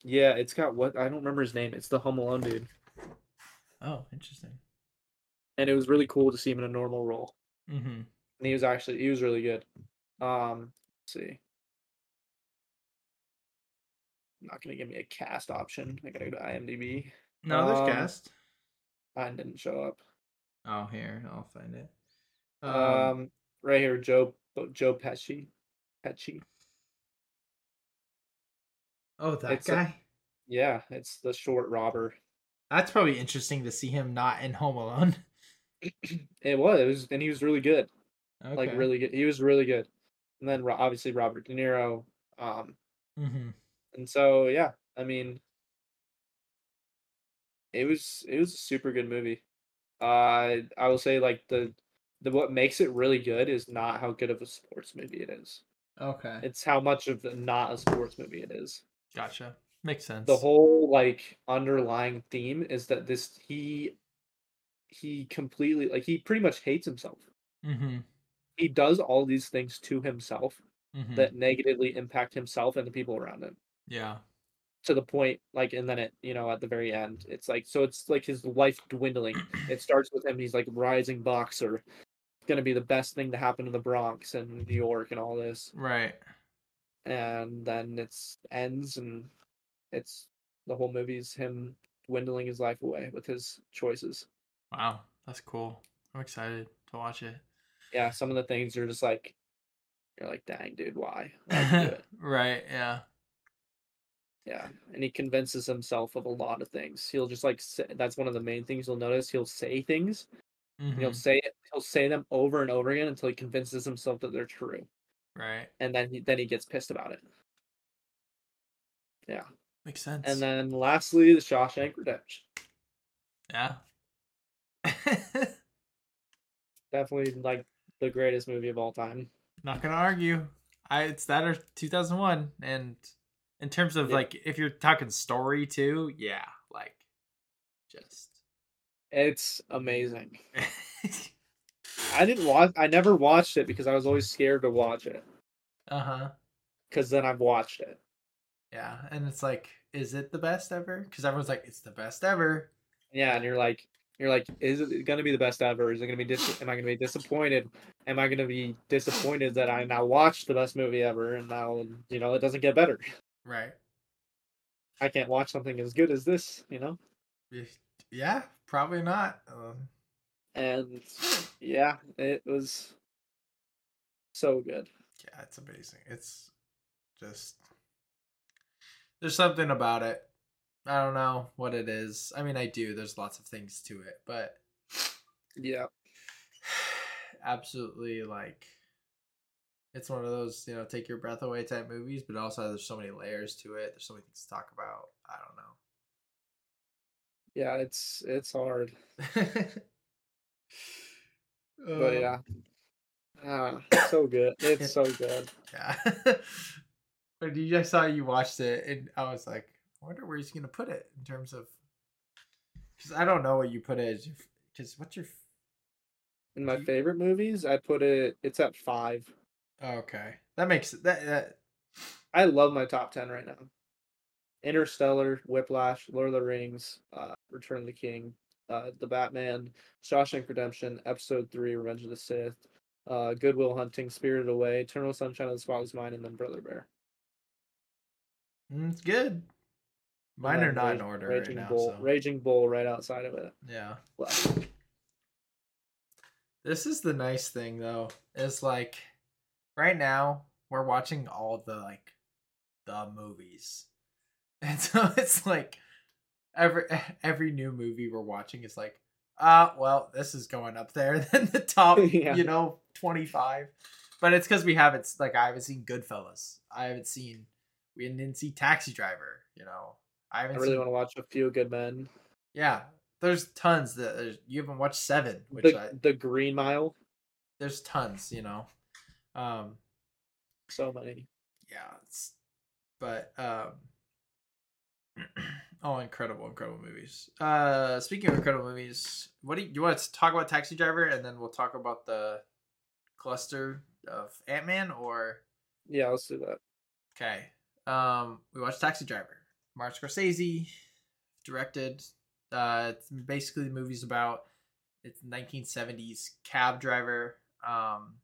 Yeah, it's got what I don't remember his name. It's the Home Alone dude, Oh, interesting. and it was really cool to see him in a normal role. Mm-hmm. And he was actually he was really good. Um, let's see. Not gonna give me a cast option. I gotta go to IMDb. No, there's Um, cast. Mine didn't show up. Oh, here I'll find it. Um, right here, Joe Joe Pesci. Pesci. Oh, that it's a- guy. Yeah, it's the short robber. That's probably interesting to see him not in Home Alone. It was, and he was really good. Okay. Like really good. He was really good. And then obviously Robert De Niro. Um, Mm-hmm. and so yeah, I mean, it was it was a super good movie. Uh, I will say like the the what makes it really good is not how good of a sports movie it is. Okay. It's how much of the not a sports movie it is. Gotcha. Makes sense. the whole like underlying theme is that this he he completely like he pretty much hates himself Mm-hmm. he does all these things to himself mm-hmm. that negatively impact himself and the people around him yeah. to the point like and then it you know at the very end it's like so it's like his life dwindling it starts with him he's like rising boxer It's gonna be the best thing to happen in the bronx and new york and all this Right. And then it's ends and it's the whole movie's him dwindling his life away with his choices. Wow, that's cool. I'm excited to watch it. Yeah, some of the things are just like you're like, dang, dude, why? Why'd you do it? right, yeah. Yeah, and he convinces himself of a lot of things. He'll just like say, that's one of the main things you'll notice. He'll say things, and he'll mm-hmm. say it. He'll say them over and over again until he convinces himself that they're true, Right. and then he then he gets pissed about it. Yeah, Makes sense. and then lastly, the Shawshank Redemption. yeah. Definitely like the greatest movie of all time. Not gonna argue. I it's that or 2001, and in terms of Yeah. like if you're talking story too, yeah, like just. It's amazing. I didn't watch. I never watched it because I was always scared to watch it. uh huh. Because then I've watched it. Yeah, and it's like, is it the best ever? Because everyone's like, it's the best ever. Yeah, and you're like, you're like, is it gonna be the best ever? Is it gonna be? Dis- am I gonna be disappointed? Am I gonna be disappointed that I now watched the best movie ever and now you know it doesn't get better? Right. I can't watch something as good as this, you know. Yeah, probably not. Um, And yeah, it was so good. yeah, it's amazing. It's just there's something about it. I don't know what it is. I mean, I do. There's lots of things to it, but Yeah, absolutely like it's one of those you know take your breath away type movies but also there's so many layers to it there's so many things to talk about i don't know. yeah, it's it's hard, don't but Um, yeah, ah, so good. It's so good. yeah but you I saw you watched it and i was like i wonder where he's gonna put it in terms of because i don't know what you put it as because what's your In my You- favorite movies, I put it. It's at five. okay that makes that that I love my top ten right now. Interstellar, Whiplash, Lord of the Rings, uh, Return of the King, uh, The Batman, Shawshank Redemption, Episode Three, Revenge of the Sith, uh, Good Will Hunting, Spirited Away, Eternal Sunshine of the Spotless Mind, and then Brother Bear. mm, it's good mine are not in order Raging right now Bull, so Raging Bull, right outside of it. yeah Left. This is the nice thing though, is like right now we're watching all the like the movies. And so it's like every every new movie we're watching is like, ah, well, this is going up there than the top, Yeah. you know, 25. But it's because we haven't like I haven't seen Goodfellas. I haven't seen we didn't see Taxi Driver, you know. I I haven't really seen want to watch A Few Good Men. Yeah. There's tons that there's, you haven't watched seven, which The, I, the Green Mile. there's tons, you know. Um So many. yeah, it's but um oh incredible, incredible movies. Uh speaking of incredible movies, what do you, you want to talk about Taxi Driver and then we'll talk about the cluster of Ant Man or Yeah, let's do that. okay. Um we watched Taxi Driver. Martin Scorsese directed. Uh it's basically the movie's about it's 1970s cab driver. Um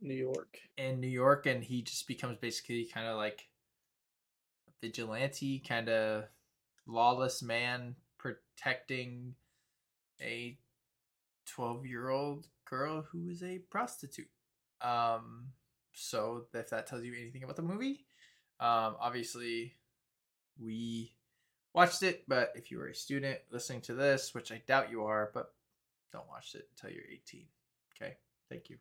New York. in New York, and he just becomes basically kind of like a vigilante, kind of lawless man protecting a 12 year old girl who is a prostitute. Um, so if that tells you anything about the movie, um, obviously we watched it, but if you were a student listening to this, which I doubt you are, but don't watch it until you're 18. Okay, thank you.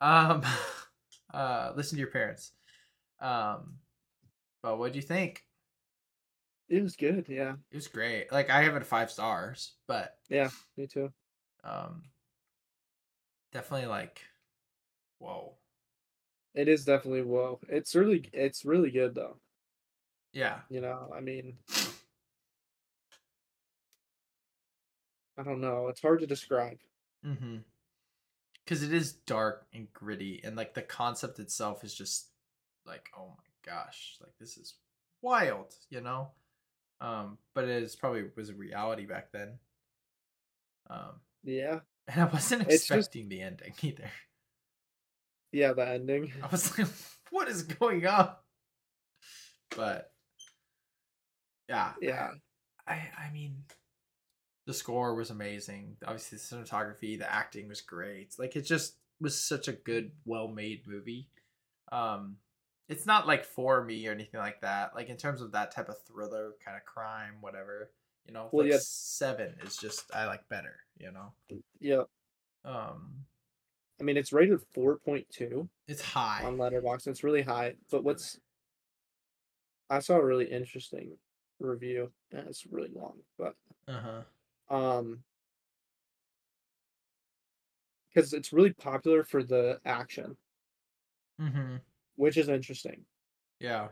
Um, uh, listen to your parents. Um, but what do you think? It was good. Yeah, It was great. Like I have it five stars, but yeah, me too. um, definitely like, whoa, It is definitely whoa. It's really it's really good though. yeah, You know, I mean I don't know. It's hard to describe. mm-hmm. Because it is dark and gritty, and like the concept itself is just like, oh my gosh, like this is wild, you know. Um, but it is probably was a reality back then. Um, Yeah. and I wasn't It's just- expecting the ending either. Yeah, the ending. I was like, what is going on? But Yeah. Yeah. I I mean the score was amazing. Obviously the cinematography, the acting was great. Like it just was such a good, well made movie. Um it's not like for me or anything like that. Like in terms of that type of thriller, kind of crime, whatever. You know, Well, like yeah. seven is just I like better, you know. Yeah. Um I mean, it's rated 4.2 it's high. on Letterboxd. It's really high. But what's I saw a really interesting review. Yeah, it's really long, but Uh-huh. um because it's really popular for the action, Mm-hmm. Which is interesting, Yeah.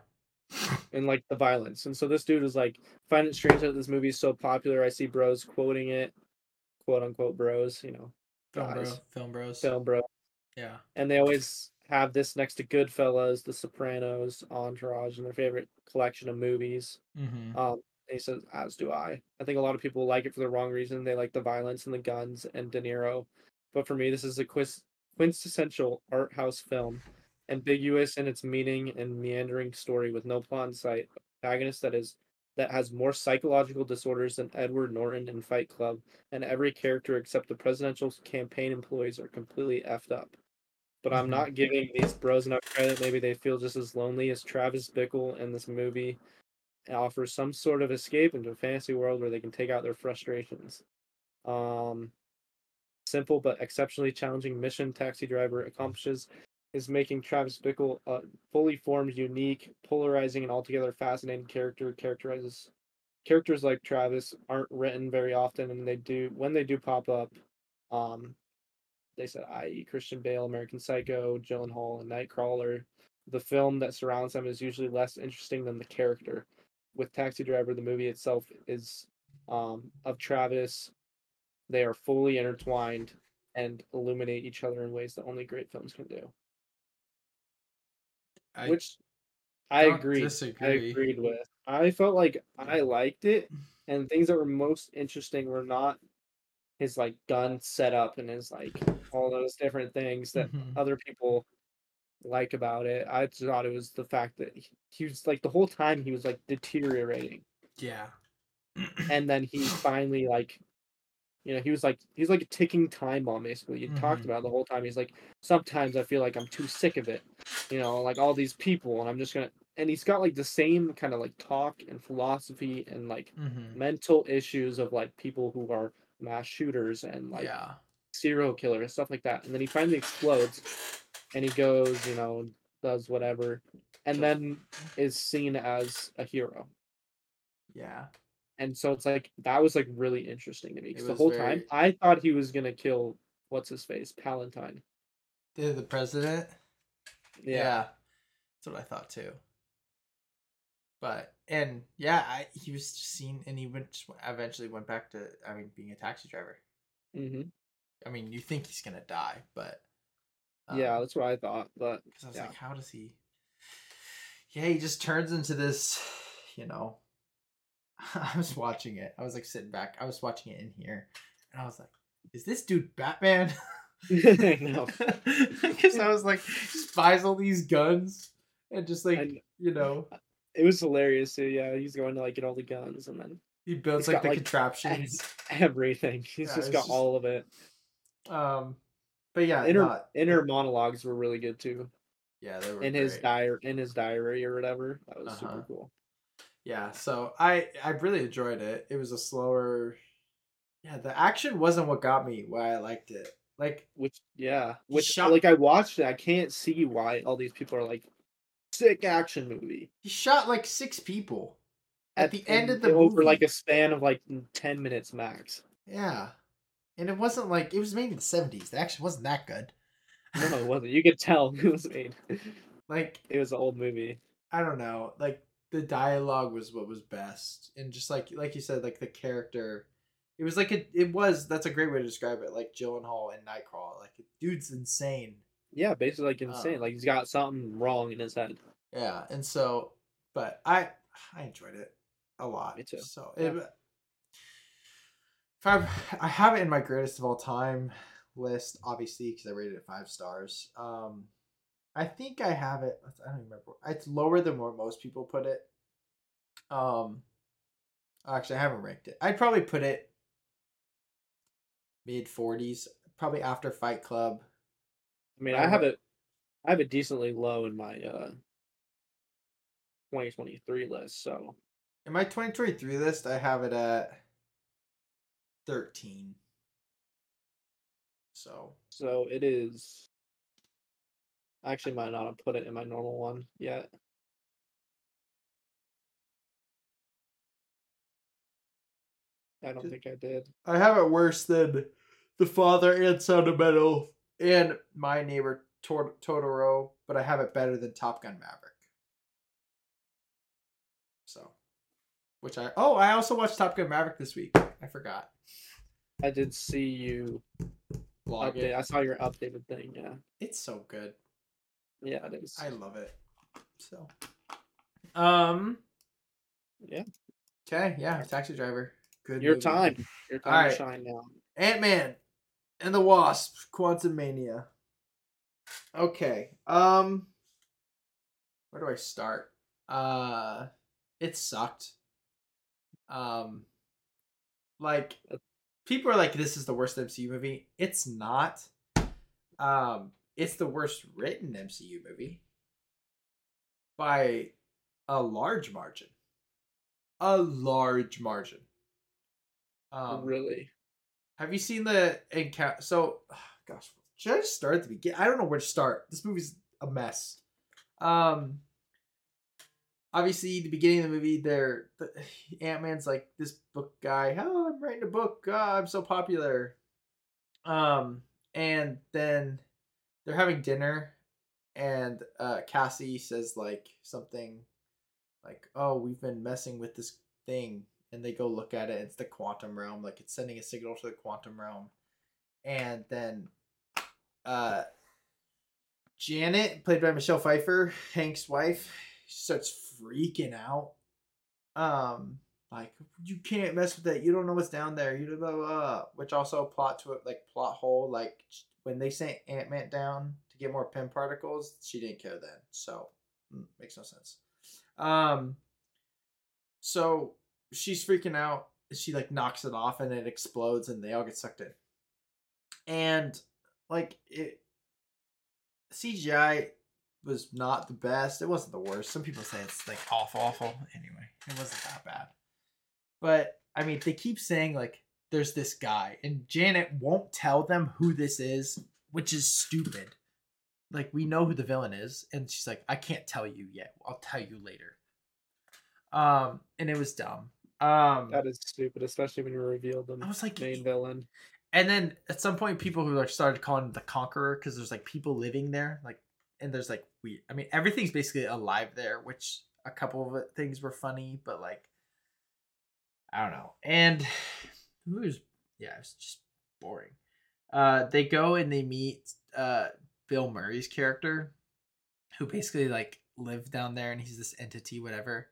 and like the violence. And so this dude was like, find it strange that this movie is so popular. I see bros quoting it, quote unquote bros, you know, Film bro. Film bros. film bro, Yeah. and they always have this next to Goodfellas, The Sopranos, Entourage, and their favorite collection of movies. Mm-hmm. Um, he says, as do I. I think a lot of people like it for the wrong reason. They like the violence and the guns and De Niro. But for me, this is a quintessential art house film, ambiguous in its meaning and meandering story with no plot in sight. Protagonist that is that has more psychological disorders than Edward Norton in Fight Club, and every character except the presidential campaign employees are completely effed up. But I'm Mhm. not giving these bros enough credit. Maybe they feel just as lonely as Travis Bickle in this movie and offers some sort of escape into a fantasy world where they can take out their frustrations. Um, simple but exceptionally challenging mission Taxi Driver accomplishes is making Travis Bickle a fully formed, unique, polarizing, and altogether fascinating character. Characterizes characters like Travis aren't written very often, and they do when they do pop up. Um, they said, i.e., Christian Bale, American Psycho, Gyllenhaal, and Nightcrawler. The film that surrounds them is usually less interesting than the character. With Taxi Driver, the movie itself is um, of Travis. They are fully intertwined and illuminate each other in ways that only great films can do. I, which I don't agreed. I agreed with. I felt like I liked it, and things that were most interesting were not his like gun setup and his like all those different things that Mhm. other people like about it. I thought it was the fact that he, he was like the whole time he was like deteriorating, yeah. and then he finally like. You know, he was like he's like a ticking time bomb basically. You talked Mhm. about the whole time. He's like, sometimes I feel like I'm too sick of it. You know, like all these people, and I'm just gonna. And he's got like the same kind of like talk and philosophy and like mm-hmm. mental issues of like people who are mass shooters and like yeah. serial killers stuff like that. And then he finally explodes, and he goes, you know, does whatever, and then is seen as a hero. Yeah. And so it's like that was like really interesting to me because the whole very- time I thought he was gonna kill what's his face Palantine. The, the president. Yeah. That's what I thought too. But and yeah, I, he was seen, and he went eventually went back to I mean being a taxi driver. hmm I mean, you think he's gonna die, but yeah, that's what I thought. But because I was yeah. like, how does he? Yeah, he just turns into this, you know. I was watching it. I was like sitting back. I was watching it in here, and I was like, "Is this dude Batman?" Know. Because I was like, just buys all these guns and just like And- you know, it was hilarious too. Yeah, he's going to like get all the guns and then he builds like the like, contraptions. everything. He's Yeah, just got just- all of it. Um, but yeah, Inner not, inner monologues were really good too. yeah, they were In his diary, in his diary or whatever. That was Uh-huh. super cool. Yeah, so I I really enjoyed it. It was a slower. Yeah, the action wasn't what got me. Why I liked it. Like Which yeah, which shot- like I watched it. I can't see why all these people are like sick action movie he shot like six people at, the end of the over movie. like a span of like ten minutes max. yeah, and it wasn't like it was made in the seventies. The action wasn't that good. No, it wasn't. You could tell it was made. Like It was an old movie. I don't know, like the dialogue was what was best, and just like like you said, like the character, it was like a it was that's a great way to describe it. Like Gyllenhaal and Nightcrawler, like dude's insane. Yeah, basically like insane. Oh. Like he's got something wrong in his head. Yeah, and so, but I I enjoyed it a lot. Me too. So Yeah. it, if I I have it in my greatest of all time list, obviously because I rated it five stars. Um, I think I have it. I don't even remember. It's lower than where most people put it. Um, Actually, I haven't ranked it. I'd probably put it mid 40s, probably after Fight Club. I mean, I I have it. I have it decently low in my uh 2023 list. So In my 2023 list, I have it at 13. So, so it is. I actually might not have put it in my normal one yet. I don't think I did. I have it worse than The Father and Sound of Metal and My Neighbor Tor- Totoro, but I have it better than Top Gun Maverick. So, which I oh, I also watched Top Gun Maverick this week. I forgot. I did see you Log update. it. I saw your updated thing. Yeah, It's so good. Yeah, it is. I love it. So, um, Yeah. Okay, yeah, Taxi Driver. Good. Your movie. time. Your time Alright. to shine now. Ant Man and the Wasp, Quantumania. Okay. Um where do I start? Uh it sucked. Um like people are like this is the worst MCU movie. It's not. Um it's the worst written MCU movie by a large margin. A large margin. Um, really. have you seen the encounter? So, gosh, should I just start at the beginning? I don't know where to start. This movie's a mess. Um, obviously, the beginning of the movie, there, the, Ant Man's like this book guy. Oh, I'm writing a book. Ah, I'm so popular. Um, and then they're having dinner, and uh, Cassie says like something like, "Oh, we've been messing with this thing." and they go look at it. It's the quantum realm, like it's sending a signal to the quantum realm, and then uh, Janet, played by Michelle Pfeiffer, Hank's wife, starts freaking out. Um, like you can't mess with that. You don't know what's down there. You blah, blah, blah. Which also plot to it, like plot hole. Like when they sent Ant Man down to get more Pym particles, she didn't care then. So mm, makes no sense. Um. So she's freaking out. She like knocks it off and it explodes and they all get sucked in. And like it CGI was not the best. It wasn't the worst. Some people say it's like awful, awful. Anyway, it wasn't that bad. But I mean, they keep saying like there's this guy, and Janet won't tell them who this is, which is stupid. Like we know who the villain is, and she's like, I can't tell you yet. I'll tell you later. Um, and it was dumb. Um, That is stupid, especially when you revealed the I was like, main villain. and then at some point, people who like started calling the Conqueror because there's like people living there, like, and there's like we. I mean, everything's basically alive there, which a couple of things were funny, but like, I don't know. And it was yeah, it was just boring. Uh, they go and they meet uh Bill Murray's character, who basically like lived down there, and he's this entity, whatever.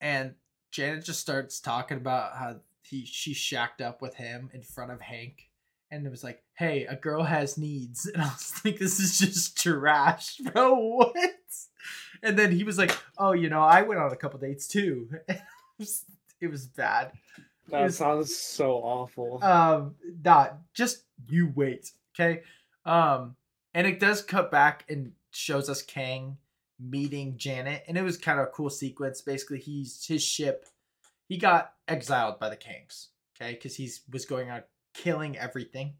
And Janet just starts talking about how he she shacked up with him in front of Hank, and it was like, "Hey, a girl has needs," and I was like, "This is just trash, bro. What?" And then he was like, "Oh, you know, I went on a couple dates too." it, was, it was bad. That It's- sounds so awful. Um, not just you wait, okay? Um, and it does cut back and shows us Kang meeting Janet, and it was kind of a cool sequence. Basically, he's his ship. He got exiled by the Kangs, okay, because he's was going on killing everything,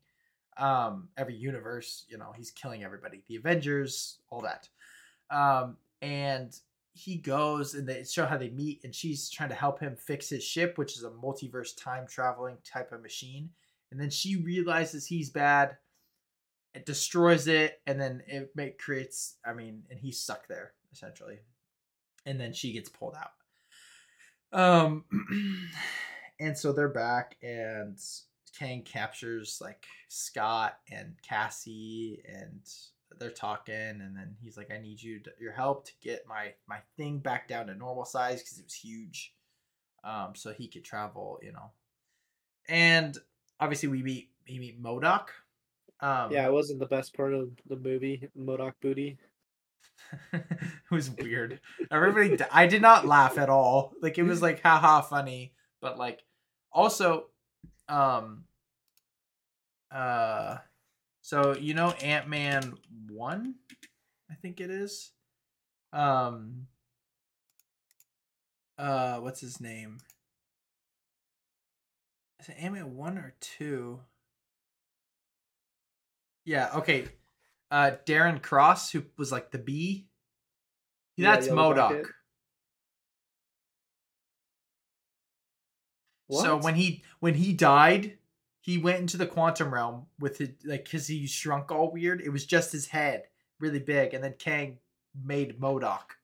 um, every universe. You know, he's killing everybody, the Avengers, all that. Um, and he goes and they show how they meet, and she's trying to help him fix his ship, which is a multiverse time traveling type of machine. And then she realizes he's bad, it destroys it, and then it make, creates. I mean, and he's stuck there essentially, and then she gets pulled out. Um, and so they're back, and Kang captures like Scott and Cassie, and they're talking, and then he's like, "I need you to, your help to get my my thing back down to normal size because it was huge, um, so he could travel, you know." And obviously, we meet we meet MODOK. Um, yeah, it wasn't the best part of the movie, MODOK Booty. it was weird. Everybody, I did not laugh at all. Like it was like haha funny, but like also um uh so you know ant-man 1 i think it is? Um uh what's his name? Is it ant-man 1 or 2 yeah okay. Uh darren cross who was like the bee? Yeah, that's MODOK. So when he when he died, he went into the quantum realm with his like because he shrunk all weird. It was just his head, really big, and then Kang made MODOK.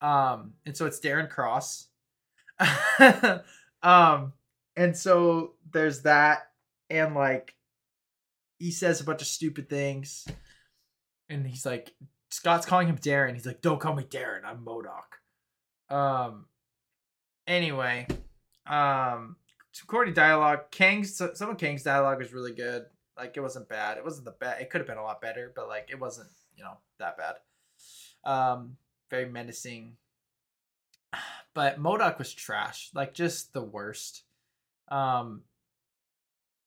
Um, and so it's Darren Cross. um, and so there's that, and like he says a bunch of stupid things, and he's like Scott's calling him Darren. He's like, "Don't call me Darren. I'm MODOK." Um. Anyway, um, recording dialogue. Kang's some of Kang's dialogue was really good. Like it wasn't bad. It wasn't the best. It could have been a lot better, but like it wasn't you know that bad. Um, very menacing. But MODOK was trash. Like just the worst. Um,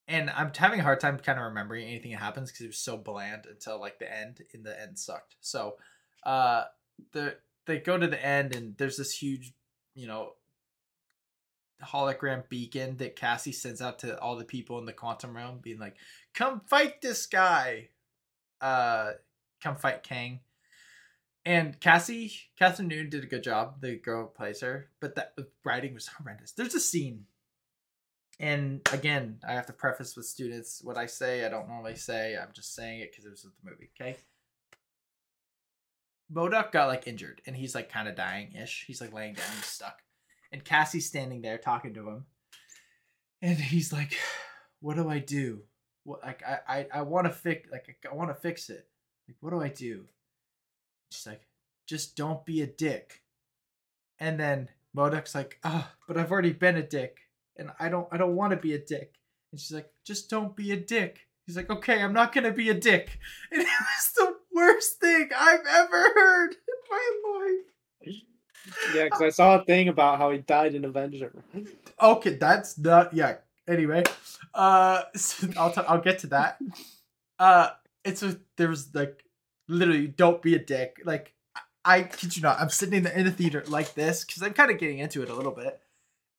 and I'm having a hard time kind of remembering anything that happens because it was so bland until like the end. In the end, sucked. So, uh, the they go to the end and there's this huge, you know, hologram beacon that Cassie sends out to all the people in the quantum realm, being like, "Come fight this guy." Uh, come fight Kang. And Cassie, Kathryn Newton did a good job. The girl plays her, but that the writing was horrendous. There's a scene, and again, I have to preface with students what I say. I don't normally say. I'm just saying it because it was with the movie. Okay. MODOK got like injured, and he's like kind of dying ish. He's like laying down, he's stuck, and Cassie's standing there talking to him, and he's like, "What do I do? What like I I, I want to fix like I want to fix it. Like what do I do?" She's like, "Just don't be a dick." And then MODOK's like, "Ah, but I've already been a dick, and I don't I don't want to be a dick." And she's like, "Just don't be a dick." He's like, "Okay, I'm not gonna be a dick." And it was the worst thing I've ever heard in my life. Yeah, because I saw a thing about how he died in Avenger. Okay, that's not yeah. Anyway, uh, so I'll t- I'll get to that. Uh, it's a there was like literally don't be a dick. Like I, kid you not, I'm sitting in the in the theater like this because I'm kind of getting into it a little bit,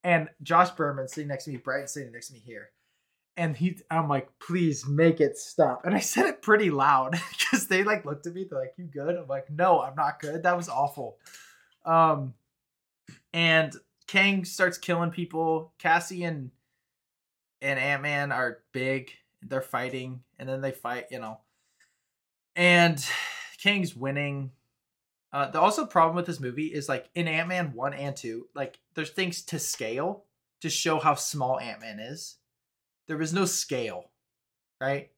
and Josh Berman sitting next to me, Brighton sitting next to me here, and he, I'm like, please make it stop. And I said it pretty loud because they like looked at me, they're like, you good? I'm like, no, I'm not good. That was awful. Um, and Kang starts killing people. Cassie and and Ant Man are big. They're fighting, and then they fight, you know. And Kang's winning. Uh, the also problem with this movie is like in Ant Man one and two, like there's things to scale to show how small Ant Man is. There was no scale, right?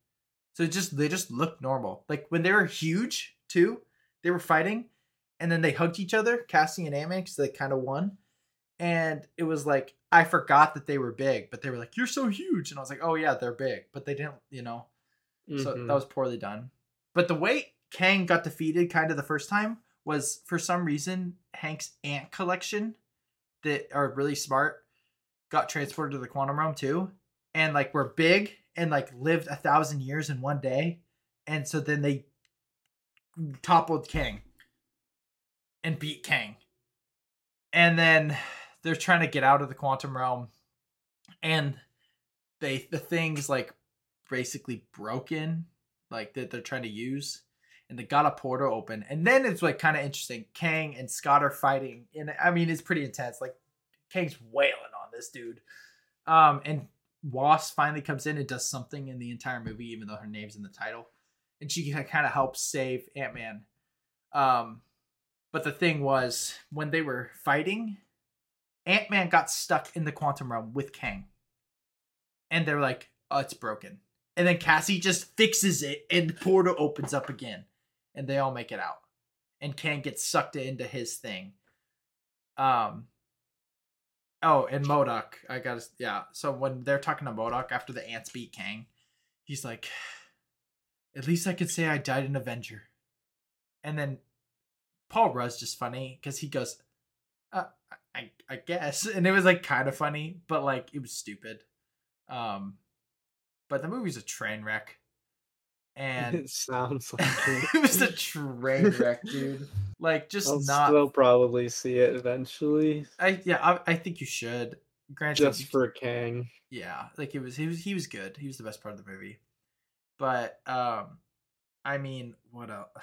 So just they just look normal. Like when they were huge too, they were fighting, and then they hugged each other, Cassie and Ant Man, because they kind of won. And it was like I forgot that they were big, but they were like, "You're so huge," and I was like, "Oh yeah, they're big," but they didn't, you know. So Mhm. that was poorly done. But the way Kang got defeated kind of the first time was for some reason Hank's ant collection that are really smart got transported to the quantum realm too. And like were big and like lived a thousand years in one day. And so then they toppled Kang and beat Kang. And then they're trying to get out of the quantum realm. And they the thing's like basically broken, like that they're trying to use. And they got a portal open. And then it's like kind of interesting. Kang and Scott are fighting. And I mean it's pretty intense. Like Kang's wailing on this dude. Um and Wasp finally comes in and does something in the entire movie, even though her name's in the title. And she kind of helps save Ant Man. Um, but the thing was, when they were fighting, Ant Man got stuck in the quantum realm with Kang. And they're like, oh, it's broken. And then Cassie just fixes it, and the portal opens up again. And they all make it out. And Kang gets sucked into his thing. Um, Oh, and MODOK. I got yeah. So when they're talking to MODOK after the ants beat Kang, he's like, "At least I could say I died an Avenger." And then Paul Rudd's just funny because he goes, uh, I I guess, and it was like kind of funny, but like it was stupid. Um, but the movie's a train wreck, and it sounds like it. it was a train wreck, dude. Like just I'll not. still probably see it eventually, I yeah, I, I think you should. Granted, just for a Kang. yeah, like it was he was he was good. He was the best part of the movie. But um, I mean, what else?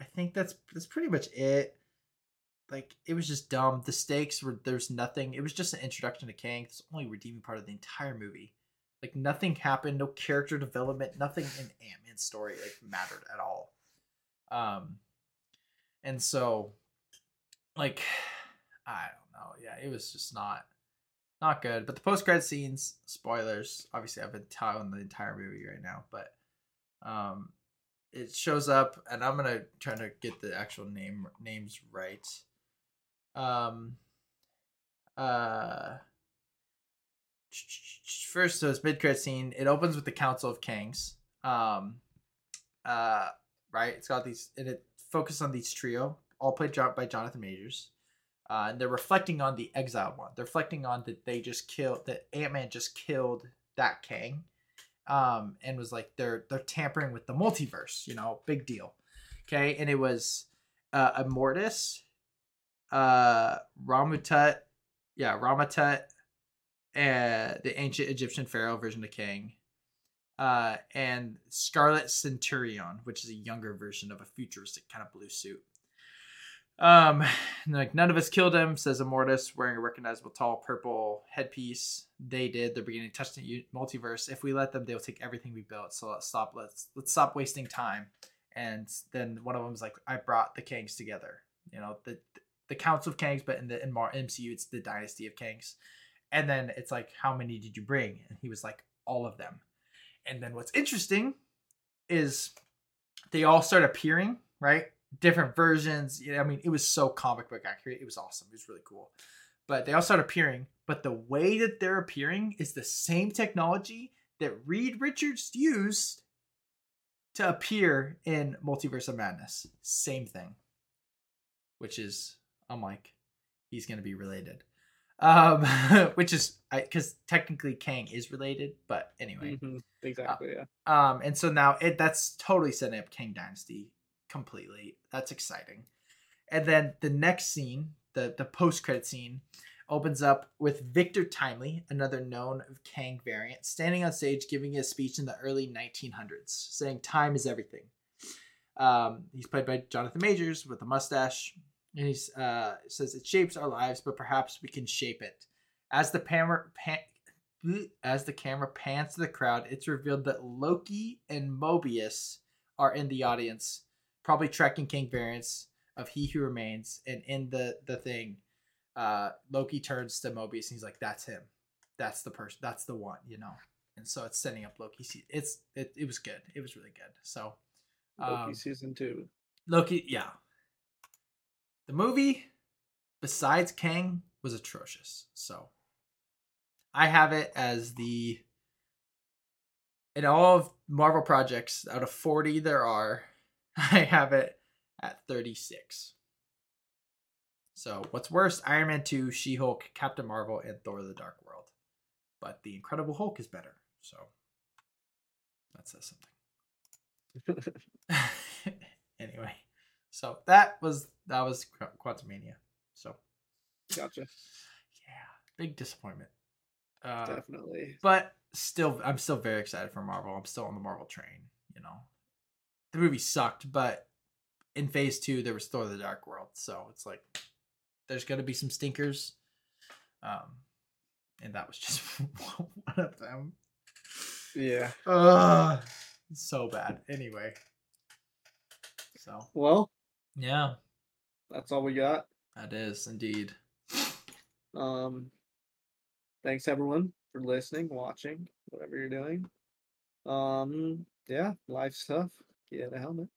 I think that's that's pretty much it. Like it was just dumb. The stakes were there's nothing. It was just an introduction to Kang. It's the only redeeming part of the entire movie. Like nothing happened, no character development, nothing in Ant Man's story like mattered at all. Um, and so, like, I don't know. Yeah, it was just not not good. But the post credit scenes, spoilers. Obviously, I've been telling the entire movie right now, but um, it shows up, and I'm gonna try to get the actual name names right. Um, uh, first, so it's mid credit scene. It opens with the Council of Kangs. Um, uh, right. It's got these, and it focuses on these trio, all played by Jonathan Majors. Uh, and they're reflecting on the exiled one. They're reflecting on that they just killed that Ant Man just killed that Kang, um, and was like they're they're tampering with the multiverse. You know, big deal. Okay, and it was uh, Immortus, uh, Rama-Tut, yeah, Rama-Tut, uh, the ancient Egyptian pharaoh version of king, uh, and Scarlet Centurion, which is a younger version of a futuristic kind of blue suit. Um, like none of us killed him, says Immortus, wearing a recognizable tall purple headpiece. They did. They're beginning to touch the multiverse. If we let them, they'll take everything we built. So let's stop. Let's let's stop wasting time. And then one of them's like, I brought the Kangs together. You know, the the Council of Kangs, but in the in MCU, it's the Dynasty of Kangs. And then it's like, how many did you bring? And he was like, all of them. And then what's interesting is they all start appearing, right? Different versions. You know, I mean, it was so comic book accurate. It was awesome. It was really cool. But they all start appearing. But the way that they're appearing is the same technology that Reed Richards used to appear in Multiverse of Madness. Same thing. Which is, I'm like, he's going to be related. Um, which is, because technically Kang is related, but anyway. Mhm, Exactly. yeah. Um, and so now it that's totally setting up Kang Dynasty completely. That's exciting. And then the next scene, the the post credit scene, opens up with Victor Timely, another known Kang variant, standing on stage giving a speech in the early 1900s, saying "Time is everything." Um, he's played by Jonathan Majors with a mustache, and he uh, says it shapes our lives, but perhaps we can shape it. As the camera pan- as the camera pans to the crowd, it's revealed that Loki and Mobius are in the audience, probably tracking King variants of He Who Remains. And in the the thing, uh, Loki turns to Mobius and he's like, "That's him. That's the person. That's the one." You know. And so it's setting up Loki. It's it, it was good. It was really good. So Loki um, season two. Loki, yeah. The movie, besides Kang, was atrocious. So I have it as the in all of Marvel projects, out of 40 there are, I have it at 36. So what's worse, Iron Man 2, She-Hulk, Captain Marvel, and Thor the Dark World. But the Incredible Hulk is better. So that says something. anyway, so that was that was Qu- Quantumania. So Gotcha. yeah, big disappointment. Uh, Definitely. but still, I'm still very excited for Marvel. I'm still on the Marvel train. You know, the movie sucked, but in Phase Two there was Thor: The Dark World, so it's like there's gonna be some stinkers. Um, and that was just one of them. Yeah. Ugh, so bad. Anyway, so Well, yeah, that's all we got. that is indeed. Um, thanks everyone for listening, watching, whatever you're doing. Um, yeah, life stuff. Get a helmet.